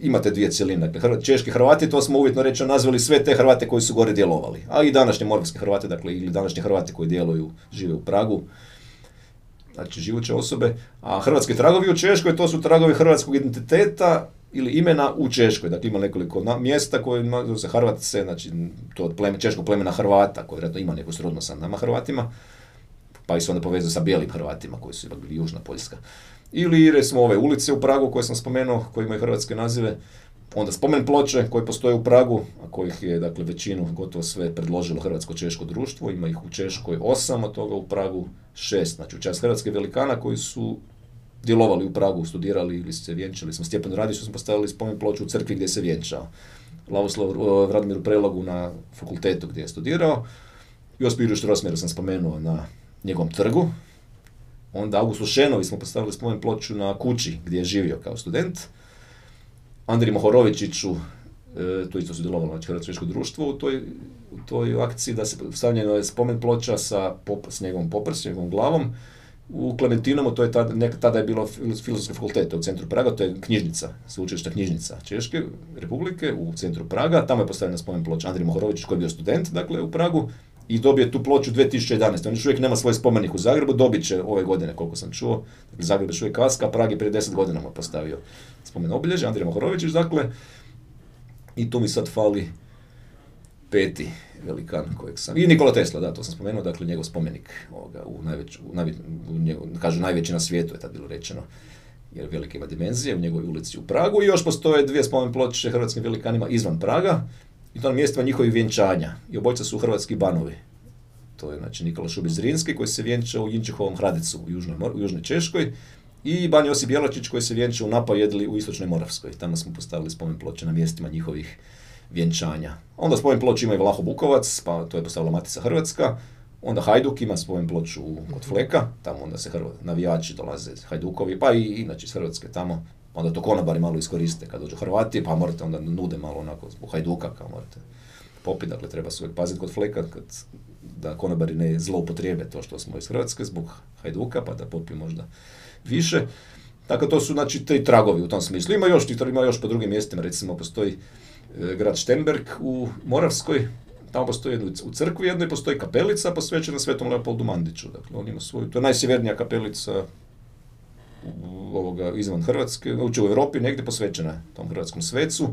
imate dvije cjeline. Dakle, Češki Hrvati, to smo uvjetno reći nazvali sve te Hrvate koji su gore djelovali. A i današnje morske Hrvate, dakle, ili današnji Hrvati koji djeluju, žive u Pragu. Znači, živuće osobe. A Hrvatski tragovi u Češkoj, to su tragovi hrvatskog identiteta, ili imena u Češkoj. Dakle, ima nekoliko na, mjesta koje se Hrvatce, znači to od pleme, češkog plemena Hrvata, koji vjerojatno ima neku srodnost sa nama Hrvatima, pa i se onda povezuje sa bijelim Hrvatima, koji su ipak bili Južna Poljska. Ili recimo ove ulice u Pragu koje sam spomenuo, koje imaju hrvatske nazive, onda spomen ploče koje postoje u Pragu, a kojih je dakle većinu gotovo sve predložilo Hrvatsko-Češko društvo, ima ih u Češkoj osam, od toga u Pragu šest, znači u čast hrvatske velikana koji su djelovali u Pragu, studirali ili se vjenčali. Smo Stjepan Radić smo postavili spomen ploču u crkvi gdje se vjenčao. Lavoslav Vradimiru Prelogu na fakultetu gdje je studirao. Josip Juriš Rosmjer sam spomenuo na njegovom trgu. Onda Augustu Šenovi smo postavili spomen ploču na kući gdje je živio kao student. Andriji Mohorovičiću, e, to isto su djelovalo znači Hrvatsko društvo, u toj, u toj akciji da se stavljeno je spomen ploča sa, pop, s njegovom poprs, njegovom glavom, u Klementinomu, to je tada, nek, tada je bilo filozofske fakultete u centru Praga, to je knjižnica, sveučilišna knjižnica Češke republike u centru Praga, tamo je postavljena spomen ploča Andrij Mohorović koji je bio student, dakle, u Pragu, i dobije tu ploču 2011. On još uvijek nema svoj spomenik u Zagrebu, dobit će ove godine, koliko sam čuo. Dakle, Zagreb još uvijek kaska, Prag je prije 10 godina mu postavio spomen obilježje, Andrij Mohorović, dakle, i tu mi sad fali peti velikan kojeg sam... I Nikola Tesla, da, to sam spomenuo, dakle njegov spomenik ovoga, u, najveć, u, u njegov, kažu najveći na svijetu je tad bilo rečeno, jer velike ima dimenzije u njegovoj ulici u Pragu i još postoje dvije spomen ploče hrvatskim velikanima izvan Praga i to na mjestima njihovih vjenčanja i obojca su hrvatski banovi. To je znači Nikola Šubić Zrinski koji se vjenčao u Jinčehovom Hradicu u Južnoj, u Južnoj Češkoj i Ban Josip Jelačić koji se vjenčao u Napojedli u Istočnoj Moravskoj. Tamo smo postavili spomen ploče na mjestima njihovih vjenčanja. Onda spomen ploče ima i Vlaho Bukovac, pa to je postavila Matica Hrvatska. Onda Hajduk ima spomen ploču kod Fleka, tamo onda se hrvo, navijači dolaze, Hajdukovi, pa i inače iz Hrvatske tamo. Onda to konobari malo iskoriste kad dođu Hrvati, pa morate onda nude malo onako zbog Hajduka, kao morate popiti, dakle treba se uvijek paziti kod Fleka kad, da konobari ne zloupotrijebe to što smo iz Hrvatske zbog Hajduka, pa da popiju možda više. Dakle, to su znači te tragovi u tom smislu. Ima još, ima još po drugim mjestima, recimo postoji grad Štenberg u Moravskoj, tamo postoji jedno, u crkvi jednoj postoji kapelica posvećena Svetom Leopoldu Mandiću. Dakle, on ima svoju, to je najsjevernija kapelica ovoga, izvan Hrvatske, uče u Europi, negdje posvećena tom hrvatskom svecu.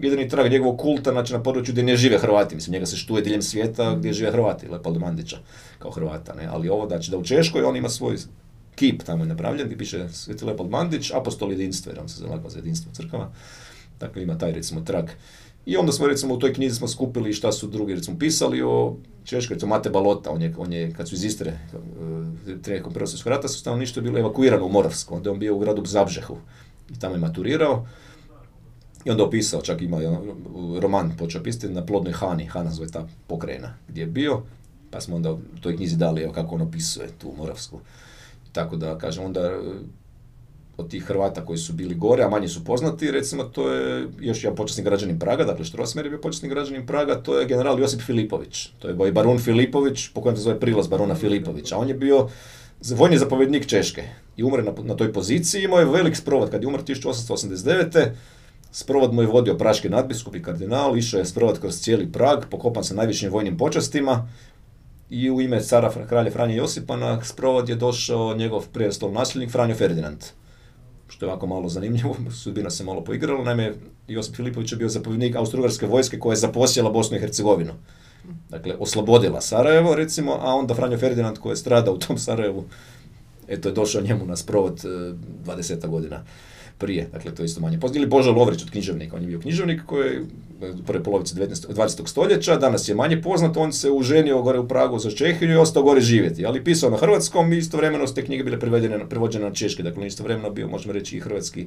Jedini trag njegovog kulta, znači na području gdje ne žive Hrvati, mislim, njega se štuje diljem svijeta gdje žive Hrvati, Leopoldu Mandića, kao Hrvata, ne, ali ovo, znači da u Češkoj on ima svoj kip tamo je napravljen gdje piše Sveti Leopold Mandić, apostol jedinstva, jer on se zalagao za jedinstvo crkava. Dakle, ima taj, recimo, trag. I onda smo, recimo, u toj knjizi smo skupili šta su drugi, recimo, pisali o Češkoj, recimo, Mate Balota, on je, on je kad su iz Istre, uh, tijekom Prvog svjetskog rata, su stanovništvo bilo evakuirano u Moravsko, onda je on bio u gradu Zabžehu i tamo je maturirao. I onda opisao, čak ima roman počeo pisati na plodnoj Hani, Hana zove ta pokrajina gdje je bio, pa smo onda u toj knjizi dali evo, kako on opisuje tu Moravsku. Tako da, kažem, onda e, od tih Hrvata koji su bili gore, a manje su poznati, recimo to je još jedan počasni građanin Praga, dakle Štrosmer je bio počasni građanin Praga, to je general Josip Filipović. To je boj barun Filipović, po kojem se zove prilaz barona Filipovića. On je bio vojni zapovjednik Češke i umre na, na toj poziciji, imao je velik sprovod, kad je umr 1889. Sprovod mu je vodio praški nadbiskup i kardinal, išao je sprovod kroz cijeli Prag, pokopan sa najvišim vojnim počastima, i u ime cara kralja Franje Josipa na sprovod je došao njegov prijestol nasljednik Franjo Ferdinand. Što je ovako malo zanimljivo, *laughs* sudbina se malo poigrala. Naime, Josip Filipović je bio zapovjednik austrougarske vojske koja je zaposjela Bosnu i Hercegovinu. Dakle, oslobodila Sarajevo, recimo, a onda Franjo Ferdinand koji je stradao u tom Sarajevu, eto je došao njemu na sprovod 20 e, godina prije, dakle to je isto manje poznato. Ili Božo Lovrić od književnika, on je bio književnik koji je u prvoj polovici 19, 20. stoljeća, danas je manje poznat, on se uženio gore u Pragu za Čehiju i ostao gore živjeti, ali pisao na hrvatskom i istovremeno su te knjige bile prevedene, prevođene na češki, dakle istovremeno bio, možemo reći, i hrvatski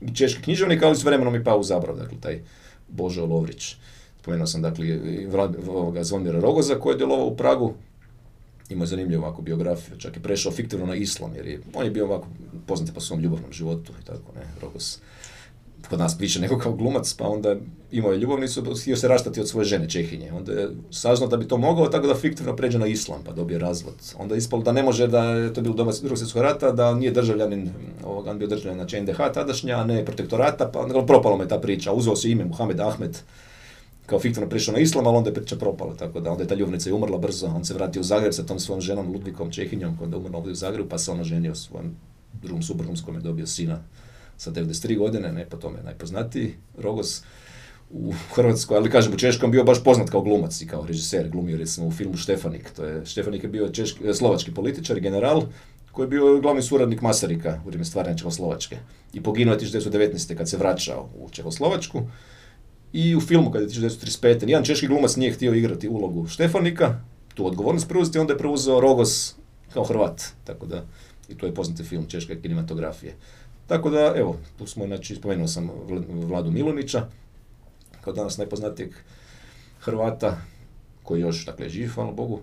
i češki književnik, ali istovremeno mi pao u zabrav, dakle taj Božo Lovrić. Spomenuo sam dakle Zvonimira Rogoza koji je djelovao u Pragu, imao je zanimljivu ovako biografiju, čak je prešao fiktivno na islam, jer je, on je bio ovako poznat po svom ljubavnom životu i tako, ne, Rogos kod nas više nego kao glumac, pa onda imao je ljubavnicu, htio se rastati od svoje žene Čehinje. Onda je saznao da bi to mogao, tako da fiktivno pređe na islam, pa dobije razvod. Onda je ispalo da ne može, da je to bilo doba drugog svjetskog rata, da nije državljanin, ovog, on bio državljanin znači NDH tadašnja, a ne protektorata, pa propalo me ta priča. Uzeo se ime Muhammed Ahmed, kao fiktivno prišao na islam, ali onda je priča propala, tako da onda je ta ljubavnica i umrla brzo, on se vratio u Zagreb sa tom svojom ženom Ludvikom Čehinjom, koja je umrla ovdje u Zagrebu, pa se ona ženio svojom drugom suprugom s kojom je dobio sina sa 93 godine, ne po tome najpoznatiji, Rogos u Hrvatskoj, ali kažem u Češkom bio baš poznat kao glumac i kao režiser, glumio recimo u filmu Štefanik, to je, Štefanik je bio češki, slovački političar, general, koji je bio glavni suradnik Masarika u vrijeme stvaranja Čehoslovačke. I poginuo je 1919. kad se vraćao u Čehoslovačku i u filmu kada je 1935. Nijedan češki glumac nije htio igrati ulogu Štefanika, tu odgovornost preuzeti, onda je preuzeo Rogos kao Hrvat, tako da i to je poznati film češke kinematografije. Tako da, evo, tu smo, znači, spomenuo sam Vladu Milunića, kao danas najpoznatijeg Hrvata, koji još, dakle, živ, hvala Bogu,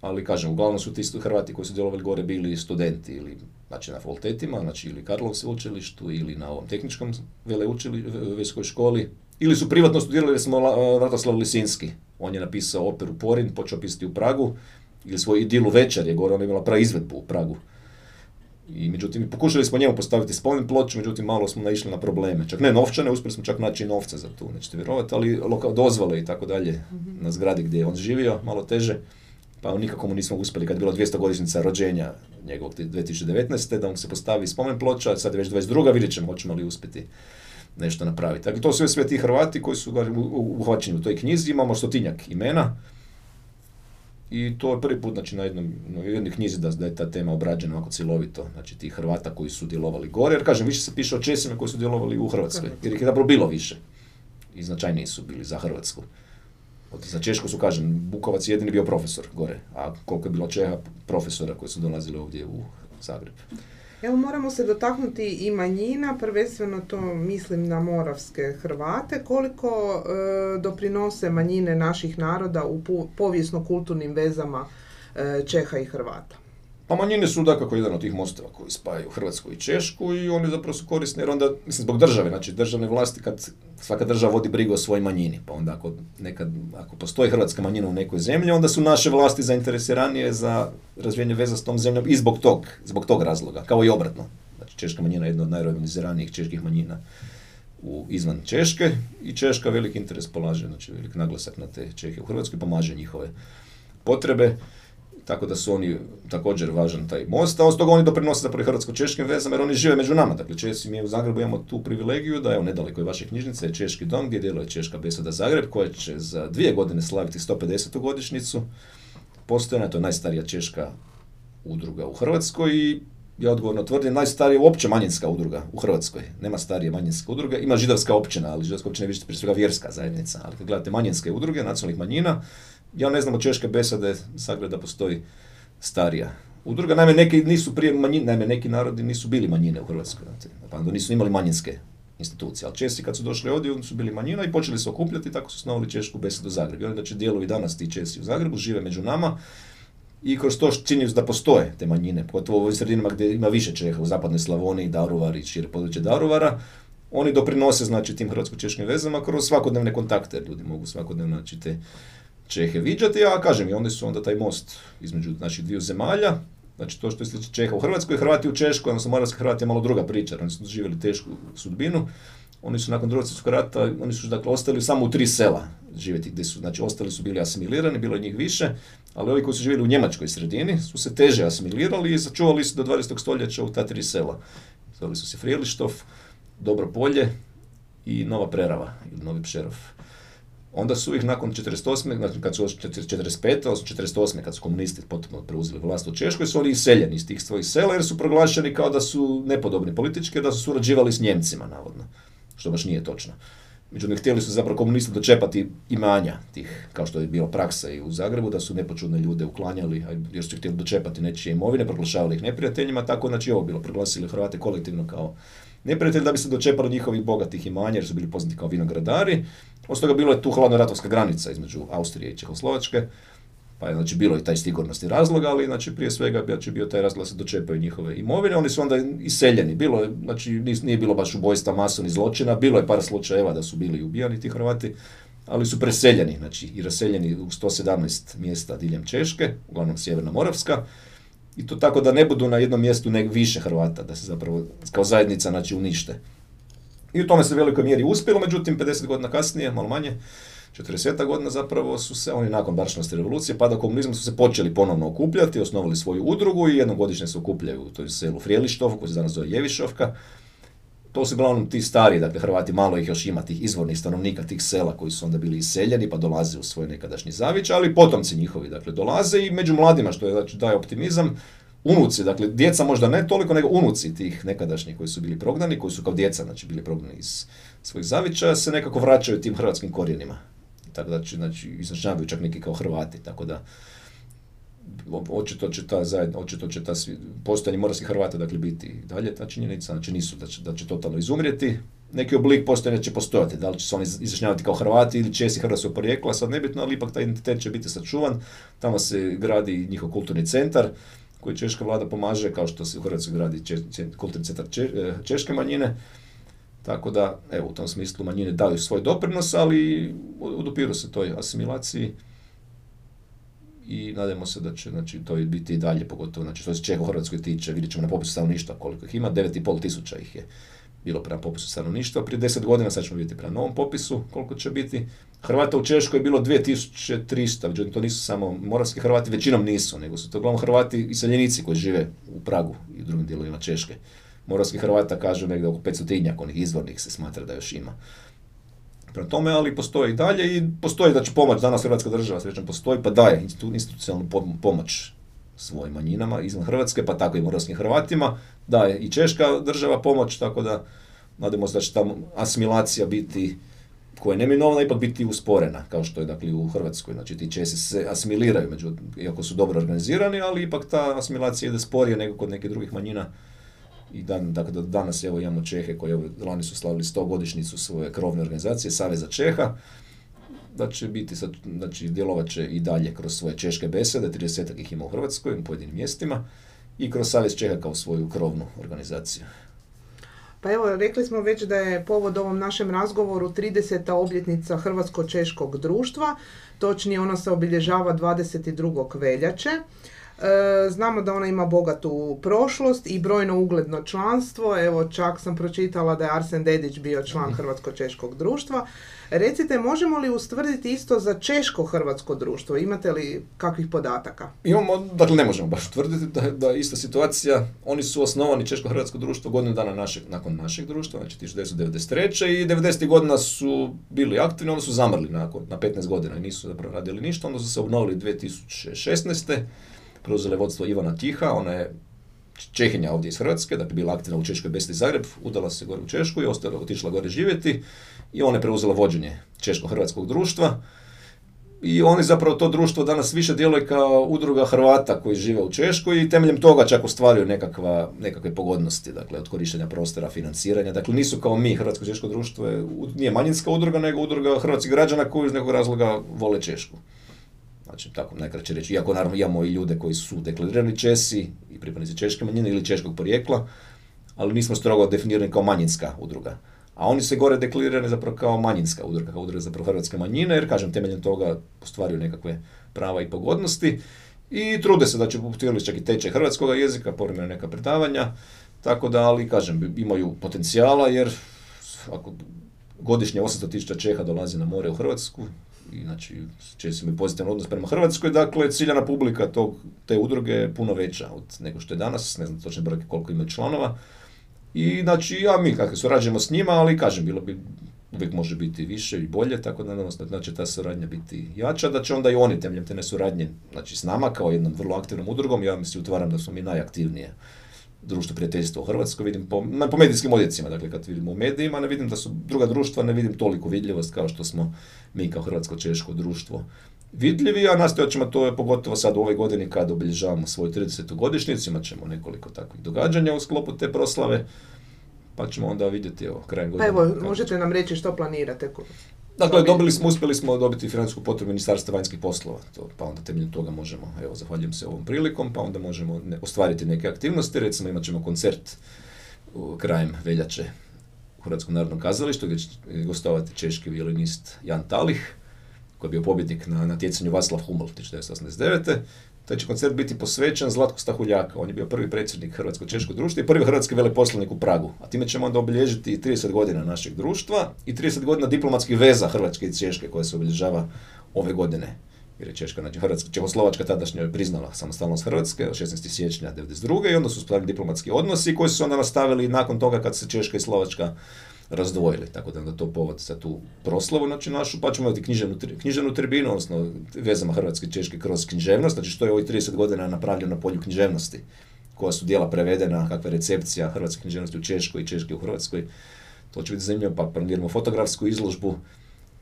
ali kažem, uglavnom su ti Hrvati koji su djelovali gore bili studenti ili znači na fakultetima, znači ili Karlov sveučilištu ili na ovom tehničkom veleučilištu, školi, ili su privatno studirali, recimo Vratoslav Lisinski, on je napisao operu Porin, počeo pisati u Pragu, ili svoj idilu večer je gore, ona imala praizvedbu u Pragu. I međutim, pokušali smo njemu postaviti spomen ploču, međutim malo smo naišli na probleme. Čak ne novčane, uspjeli smo čak naći novce za tu, nećete vjerovati, ali lokal dozvole i tako dalje mhm. na zgradi gdje je on živio, malo teže. Pa nikako mu nismo uspjeli kad je bila 200 godišnjica rođenja njegovog 2019. da mu se postavi spomen ploča, sad je već 22. vidjet ćemo hoćemo li uspjeti nešto napraviti. Dakle, to su sve ti Hrvati koji su uhvaćeni u toj knjizi, imamo stotinjak imena, i to je prvi put znači, na, jednom, na jednoj knjizi da, da je ta tema obrađena ovako cjelovito, znači tih Hrvata koji su djelovali gore, jer kažem, više se piše o Česima koji su djelovali u Hrvatskoj, jer ih je zapravo bilo više i značajniji su bili za Hrvatsku. Od, za Češku su, kažem, Bukovac je jedini bio profesor gore, a koliko je bilo Čeha profesora koji su dolazili ovdje u Zagreb. Evo moramo se dotaknuti i manjina, prvenstveno to mislim na moravske Hrvate, koliko e, doprinose manjine naših naroda u povijesno-kulturnim vezama e, Čeha i Hrvata. Pa manjine su dakako jedan od tih mostova koji spajaju Hrvatsku i Češku i oni zapravo su korisni jer onda, mislim, zbog države, znači državne vlasti kad svaka država vodi brigu o svojoj manjini, pa onda ako, nekad, ako postoji hrvatska manjina u nekoj zemlji, onda su naše vlasti zainteresiranije za razvijenje veza s tom zemljom i zbog tog, zbog tog razloga, kao i obratno. Znači češka manjina je jedna od najorganiziranijih čeških manjina u, izvan Češke i Češka veliki interes polaže, znači velik naglasak na te Čehe u Hrvatskoj, pomaže njihove potrebe. Tako da su oni također važan taj most, a od toga oni doprinose zapravo hrvatsko-češkim vezama jer oni žive među nama. Dakle, Česi mi u Zagrebu imamo tu privilegiju da evo nedaleko je vaše knjižnice je Češki dom gdje djeluje Češka beseda Zagreb koja će za dvije godine slaviti 150. godišnicu postojana, to je najstarija češka udruga u Hrvatskoj i ja odgovorno tvrdim, najstarija uopće manjinska udruga u Hrvatskoj. Nema starije manjinske udruge. Ima židovska općina, ali židovska općina je više prije svega vjerska zajednica. Ali kad gledate manjinske udruge, nacionalnih manjina, ja ne znam od češke besade sagleda postoji starija udruga. Naime, neki nisu prije manjine, naime, neki narodi nisu bili manjine u Hrvatskoj. Pa nisu imali manjinske institucije. Ali Česi kad su došli ovdje, oni su bili manjina i počeli se okupljati, tako su osnovali Češku besedu u Zagrebu. I onda će dijelovi danas ti Česi u Zagrebu, žive među nama i kroz to čini da postoje te manjine, pogotovo u ovim sredinama gdje ima više Čeha, u zapadnoj Slavoniji, Daruvar i šire područje Daruvara, oni doprinose znači tim hrvatsko-češkim vezama kroz svakodnevne kontakte, ljudi mogu svakodnevno znači te Čehe viđati, a kažem i oni su onda taj most između naših dviju zemalja, znači to što je Čeha u Hrvatskoj, Hrvati u Češkoj, odnosno Moravski Hrvati je malo druga priča, oni su doživjeli tešku sudbinu, oni su nakon drugog svjetskog rata, oni su dakle ostali samo u tri sela živjeti gdje su, znači ostali su bili asimilirani, bilo je njih više, ali ovi koji su živjeli u njemačkoj sredini su se teže asimilirali i sačuvali se do 20. stoljeća u ta tri sela. Zvali su se Frijelištov, Dobro polje i Nova Prerava ili Novi Pšerov. Onda su ih nakon 48. Znači kad su 45. odnosno 48. kad su komunisti potpuno preuzeli vlast u Češkoj, su oni iseljeni iz tih svojih sela jer su proglašeni kao da su nepodobni politički, da su surađivali s Njemcima, navodno. Što baš nije točno. Međutim, htjeli su zapravo komunisti dočepati imanja tih, kao što je bila praksa i u Zagrebu, da su nepočudne ljude uklanjali, jer su htjeli dočepati nečije imovine, proglašavali ih neprijateljima, tako znači ovo bilo, proglasili Hrvate kolektivno kao neprijatelji da bi se dočepali njihovih bogatih imanja, jer su bili poznati kao vinogradari. Osim toga bilo je tu hladno-ratovska granica između Austrije i Čehoslovačke, pa je znači bilo i taj sigurnosti razlog, ali znači prije svega znači, bio taj razlog da se dočepaju njihove imovine. Oni su onda iseljeni. Bilo znači nije bilo baš ubojstva masovnih zločina, bilo je par slučajeva da su bili ubijani ti Hrvati, ali su preseljeni, znači i raseljeni u 117 mjesta diljem Češke, uglavnom Sjeverna Moravska. I to tako da ne budu na jednom mjestu ne više Hrvata, da se zapravo kao zajednica znači unište. I u tome se u velikoj mjeri uspjelo, međutim 50 godina kasnije, malo manje, 40 godina zapravo su se, oni nakon Baršnosti revolucije, pada komunizma su se počeli ponovno okupljati, osnovali svoju udrugu i jednogodišnje se okupljaju u toj selu Frijelištov, koji se danas zove Jevišovka. To su uglavnom ti stari, dakle Hrvati, malo ih još ima tih izvornih stanovnika tih sela koji su onda bili iseljeni pa dolaze u svoj nekadašnji zavić, ali potomci njihovi dakle dolaze i među mladima što je znači daje optimizam, unuci, dakle djeca možda ne toliko nego unuci tih nekadašnjih koji su bili prognani, koji su kao djeca znači bili prognani iz svojih zavića se nekako vraćaju tim hrvatskim korijenima tako da će, znači, izražavaju čak neki kao Hrvati, tako da očito će ta zajedno, očito će ta postojanje morskih Hrvata dakle biti dalje ta činjenica, znači nisu da će, da će totalno izumrijeti. Neki oblik postojanja će postojati, da li će se oni izjašnjavati kao Hrvati ili Česi hrvatskog porijekla, sad nebitno, ali ipak taj identitet će biti sačuvan. Tamo se gradi njihov kulturni centar koji češka vlada pomaže, kao što se u Hrvatskoj gradi kulturni centar e, češke manjine. Tako da, evo, u tom smislu manjine daju svoj doprinos, ali odupiru se toj asimilaciji i nadamo se da će znači, to biti i dalje, pogotovo znači, što se Čeha u Hrvatskoj tiče, vidjet ćemo na popisu stanovništva koliko ih ima, 9,5 tisuća ih je bilo prema popisu stanovništva, prije 10 godina sad ćemo vidjeti prema novom popisu koliko će biti. Hrvata u Češkoj je bilo 2300, međutim to nisu samo moravski Hrvati, većinom nisu, nego su to uglavnom Hrvati iseljenici koji žive u Pragu i u drugim dijelovima Češke moravskih Hrvata kažu negdje oko 500 onih izvornih se smatra da još ima. Prema tome, ali postoji i dalje i postoji da će pomoć, danas Hrvatska država srećan postoji, pa daje institucionalnu pomoć svojim manjinama izvan Hrvatske, pa tako i moravskim Hrvatima, daje i Češka država pomoć, tako da nadamo se da će ta asimilacija biti koja je neminovna ipak biti usporena, kao što je dakle u Hrvatskoj. Znači ti Česi se asimiliraju, među, iako su dobro organizirani, ali ipak ta asimilacija ide sporije nego kod nekih drugih manjina I dan, dakle, danas evo imamo Čehe koji evo, lani su slavili 100 godišnicu svoje krovne organizacije, Saveza Čeha, da će biti, sad, znači djelovat će i dalje kroz svoje češke besede, 30 ih ima u Hrvatskoj, u pojedinim mjestima, i kroz Savez Čeha kao svoju krovnu organizaciju. Pa evo, rekli smo već da je povod ovom našem razgovoru 30. obljetnica Hrvatsko-Češkog društva, točnije ono se obilježava 22. veljače. E, znamo da ona ima bogatu prošlost i brojno ugledno članstvo. Evo, čak sam pročitala da je Arsen Dedić bio član Hrvatsko-Češkog društva. Recite, možemo li ustvrditi isto za Češko-Hrvatsko društvo? Imate li kakvih podataka? Imamo, dakle ne možemo baš tvrditi da, da ista situacija. Oni su osnovani Češko-Hrvatsko društvo godinu dana našeg, nakon našeg društva, znači 1993. i 90. godina su bili aktivni, onda su zamrli nakon, na 15 godina i nisu zapravo radili ništa, onda su se obnovili 2016 preuzele vodstvo Ivana Tiha, ona je Čehinja ovdje iz Hrvatske, dakle bila aktivna u Češkoj Besti Zagreb, udala se gore u Češku i ostala, otišla gore živjeti i ona je preuzela vođenje Češko-Hrvatskog društva. I oni zapravo to društvo danas više djeluje kao udruga Hrvata koji žive u Češkoj i temeljem toga čak ostvaruju nekakva, nekakve pogodnosti, dakle od korištenja prostora, financiranja. Dakle nisu kao mi, Hrvatsko češko društvo je, nije manjinska udruga, nego udruga hrvatskih građana koji iz nekog razloga vole Češku. Znači, tako najkraće reći, iako naravno imamo i ljude koji su deklarirani Česi i pripadnici češke manjine ili češkog porijekla, ali nismo strogo definirani kao manjinska udruga. A oni se gore deklarirani zapravo kao manjinska udruga, kao udruga zapravo hrvatske manjine, jer kažem, temeljem toga ostvaruju nekakve prava i pogodnosti i trude se da će potvjerili čak i tečaj hrvatskog jezika, povremeno neka predavanja, tako da, ali kažem, imaju potencijala jer ako godišnje 800.000 Čeha dolazi na more u Hrvatsku, i znači Česi imaju pozitivan odnos prema Hrvatskoj, dakle ciljana publika tog, te udruge je puno veća od nego što je danas, ne znam točne brojke koliko imaju članova. I znači ja mi kako surađujemo s njima, ali kažem bilo bi uvijek može biti više i bolje, tako da nadam se da će ta suradnja biti jača, da će onda i oni temeljem te nesuradnje, znači s nama kao jednom vrlo aktivnom udrugom, ja mislim utvaram da smo mi najaktivnije društvo prijateljstva u Hrvatskoj, vidim po, po medijskim odjecima, dakle kad vidimo u medijima, ne vidim da su druga društva, ne vidim toliko vidljivost kao što smo mi kao Hrvatsko-Češko društvo vidljivi, a nastojat ćemo to je pogotovo sad u ovoj godini kad obilježavamo svoju 30. godišnjicu, imat ćemo nekoliko takvih događanja u sklopu te proslave, pa ćemo onda vidjeti evo, krajem godine. Pa evo, možete nam reći što planirate? Dakle, dobili smo, uspjeli smo dobiti financijsku potrebu Ministarstva vanjskih poslova, to, pa onda temeljem toga možemo, evo, zahvaljujem se ovom prilikom, pa onda možemo ostvariti neke aktivnosti, recimo imat ćemo koncert u krajem veljače u Hrvatskom narodnom kazalištu gdje će gostovati češki violinist Jan Talih, koji je bio pobjednik na natjecanju Vaslav Humboldt 1989. Taj će koncert biti posvećen Zlatku Stahuljaka. On je bio prvi predsjednik Hrvatsko-Češkog društva i prvi hrvatski veleposlanik u Pragu. A time ćemo onda obilježiti 30 godina našeg društva i 30 godina diplomatskih veza Hrvatske i Češke koja se obilježava ove godine. Jer je Češka, znači Hrvatska, Čehoslovačka tadašnja je priznala samostalnost Hrvatske 16. siječnja 1992. i onda su spravili diplomatski odnosi koji su onda nastavili nakon toga kad se Češka i Slovačka razdvojili, tako da je to povod za tu proslavu, znači našu, pa ćemo imati književnu, književnu tribinu, odnosno vezama Hrvatske i Češke kroz književnost, znači što je ovih 30 godina napravljeno na polju književnosti, koja su dijela prevedena, kakva je recepcija hrvatske književnosti u Češkoj i Češke u Hrvatskoj, to će biti zanimljivo, pa planiramo fotografsku izložbu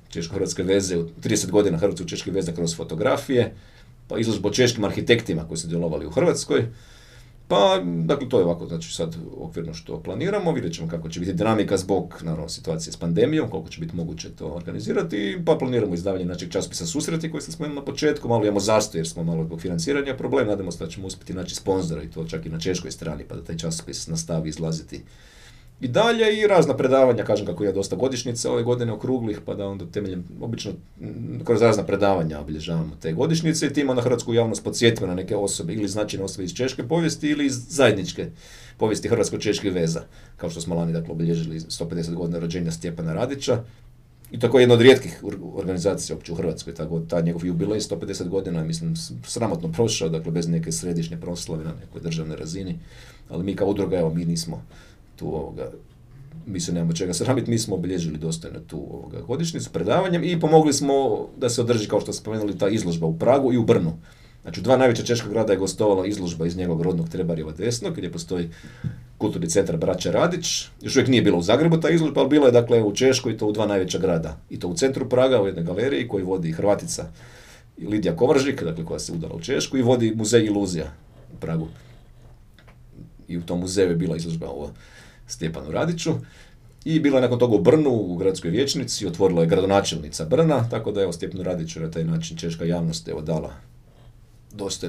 češko-hrvatske veze, 30 godina hrvatsko-češke veze kroz fotografije, pa izložbu o češkim arhitektima koji su djelovali u Hrvatskoj, pa, dakle, to je ovako, znači sad okvirno što planiramo, vidjet ćemo kako će biti dinamika zbog, naravno, situacije s pandemijom, koliko će biti moguće to organizirati, pa planiramo izdavanje našeg časopisa Susreti koji sam spomenuo na početku, malo imamo zastoj jer smo malo zbog financiranja problem, nadamo se da ćemo uspjeti naći sponzora i to čak i na češkoj strani, pa da taj časopis nastavi izlaziti i dalje i razna predavanja, kažem kako je dosta godišnjica ove godine okruglih, pa da onda temeljem, obično kroz razna predavanja obilježavamo te godišnjice i tim na hrvatsku javnost podsjetimo na neke osobe ili značajne osobe iz češke povijesti ili iz zajedničke povijesti hrvatsko-čeških veza, kao što smo lani dakle, obilježili 150 godina rođenja Stjepana Radića. I tako je jedna od rijetkih organizacija uopće u Hrvatskoj, tako ta njegov jubilej 150 godina mislim, sramotno prošao, dakle bez neke središnje proslave na nekoj državnoj razini, ali mi kao udruga, evo, mi nismo tu ovoga, mi se nemamo čega sramiti, mi smo obilježili dostojno tu ovoga godišnjicu predavanjem i pomogli smo da se održi, kao što ste spomenuli, ta izložba u Pragu i u Brnu. Znači, dva najveća češka grada je gostovala izložba iz njegovog rodnog Trebarjeva desnog, gdje postoji kulturni centar Braća Radić. Još uvijek nije bilo u Zagrebu ta izložba, ali bila je dakle u Češkoj i to u dva najveća grada. I to u centru Praga, u jednoj galeriji koju vodi Hrvatica Lidija Kovržik, dakle koja se udala u Češku i vodi muzej Iluzija u Pragu i u tom muzeju je bila izložba o Stjepanu Radiću. I bila je nakon toga u Brnu, u gradskoj vječnici, otvorila je gradonačelnica Brna, tako da je Stjepanu Radiću na taj način češka javnost evo dala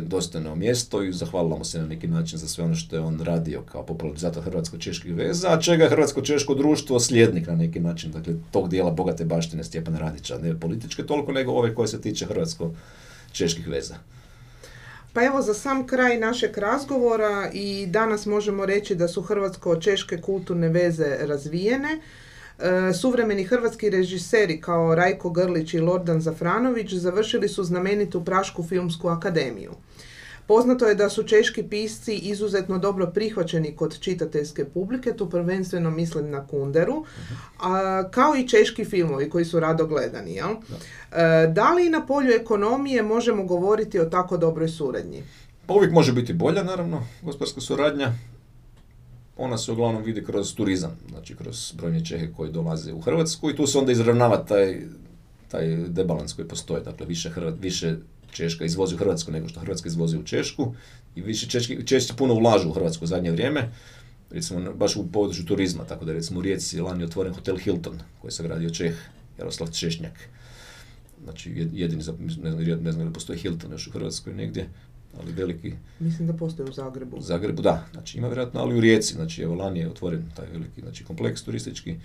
dostojno mjesto i zahvalila mu se na neki način za sve ono što je on radio kao popularizator hrvatsko-čeških veza, a čega je hrvatsko-češko društvo slijednik na neki način, dakle tog dijela bogate baštine Stjepana Radića, ne političke toliko nego ove koje se tiče hrvatsko-čeških veza. Pa evo za sam kraj našeg razgovora i danas možemo reći da su hrvatsko-češke kulturne veze razvijene. E, suvremeni hrvatski režiseri kao Rajko Grlić i Lordan Zafranović završili su znamenitu Prašku filmsku akademiju. Poznato je da su češki pisci izuzetno dobro prihvaćeni kod čitateljske publike, tu prvenstveno mislim na Kunderu, a, kao i češki filmovi koji su rado gledani. Jel? Da. E, da li na polju ekonomije možemo govoriti o tako dobroj suradnji? Pa uvijek može biti bolja, naravno, gospodarska suradnja. Ona se uglavnom vidi kroz turizam, znači kroz brojne Čehe koji dolaze u Hrvatsku i tu se onda izravnava taj, taj debalans koji postoji, dakle više, Hrvat, više Češka izvozi u Hrvatsku nego što Hrvatska izvozi u Češku i više Češki, Češci puno ulažu u Hrvatsku u zadnje vrijeme, recimo baš u području turizma, tako da recimo u Rijeci je lani otvoren hotel Hilton koji se gradio Čeh, Jaroslav Češnjak. Znači jedini, ne znam, ne znam da postoji Hilton još u Hrvatskoj negdje, ali veliki... Mislim da postoji u Zagrebu. U Zagrebu, da. Znači ima vjerojatno, ali u Rijeci, znači evo lani je otvoren taj veliki znači, kompleks turistički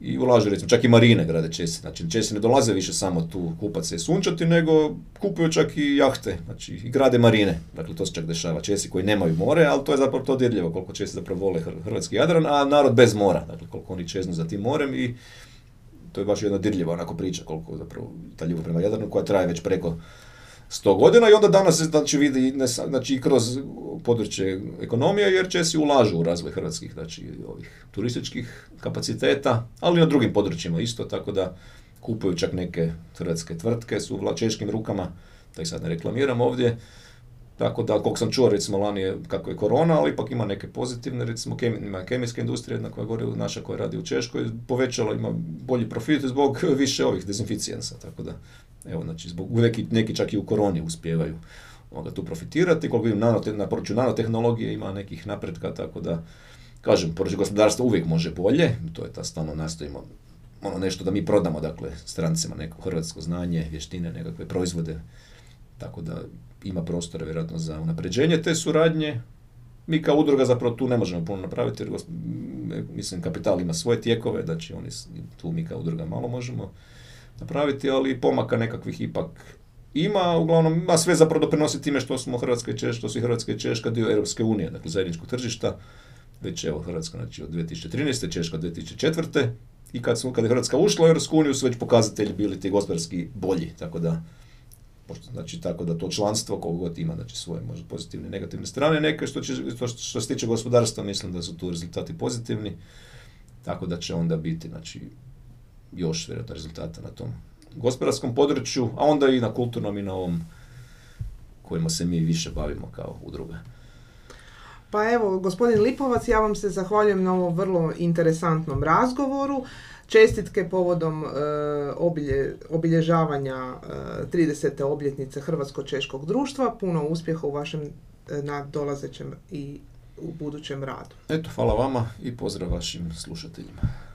i ulažu recimo čak i marine grade Česi. Znači Česi ne dolaze više samo tu kupat se i sunčati, nego kupuju čak i jahte, znači i grade marine. Dakle to se čak dešava. Česi koji nemaju more, ali to je zapravo to dirljivo koliko Česi zapravo vole hrvatski Jadran, a narod bez mora. Dakle koliko oni čeznu za tim morem i to je baš jedna dirljiva onako priča koliko zapravo ta ljubav prema Jadranu koja traje već preko 100 godina i onda danas se znači, vidi ne, znači, i kroz područje ekonomije jer Česi ulažu u razvoj hrvatskih znači, ovih turističkih kapaciteta, ali i na drugim područjima isto, tako da kupuju čak neke hrvatske tvrtke su u češkim rukama, da ih sad ne reklamiram ovdje, tako da, koliko sam čuo, recimo, lani je kako je korona, ali ipak ima neke pozitivne, recimo, ima kemijska industrija, jedna koja gore, naša koja radi u Češkoj, povećala, ima bolji profit zbog više ovih dezinficijensa, tako da Evo, znači, zbog, neki, neki čak i u koroni uspijevaju onda tu profitirati. Koliko vidim, na području nanotehnologije ima nekih napretka, tako da, kažem, područje gospodarstva uvijek može bolje, to je ta stalno nastojimo ono nešto da mi prodamo, dakle, strancima neko hrvatsko znanje, vještine, nekakve proizvode, tako da ima prostora vjerojatno za unapređenje te suradnje. Mi kao udruga zapravo tu ne možemo puno napraviti jer mislim kapital ima svoje tijekove, znači oni tu mi kao udruga malo možemo napraviti, ali pomaka nekakvih ipak ima, uglavnom ima sve zapravo doprinosi time što smo Hrvatska i Češka, što su Hrvatska i Češka dio Europske unije, dakle zajedničkog tržišta, već evo Hrvatska znači od 2013. Češka od 2004. I kad, smo, kad je Hrvatska ušla u Europsku uniju su već pokazatelji bili ti gospodarski bolji, tako da pošto, znači tako da to članstvo koliko god ima znači svoje možda pozitivne i negativne strane neke što, će, što, što se tiče gospodarstva mislim da su tu rezultati pozitivni tako da će onda biti znači još vjerojatno rezultata na tom gospodarskom području, a onda i na kulturnom i na ovom kojima se mi više bavimo kao udruga. Pa evo, gospodin Lipovac, ja vam se zahvaljujem na ovom vrlo interesantnom razgovoru. Čestitke povodom e, obilje, obilježavanja e, 30. obljetnice Hrvatsko-Češkog društva. Puno uspjeha u vašem e, nadolazećem i u budućem radu. Eto, hvala vama i pozdrav vašim slušateljima.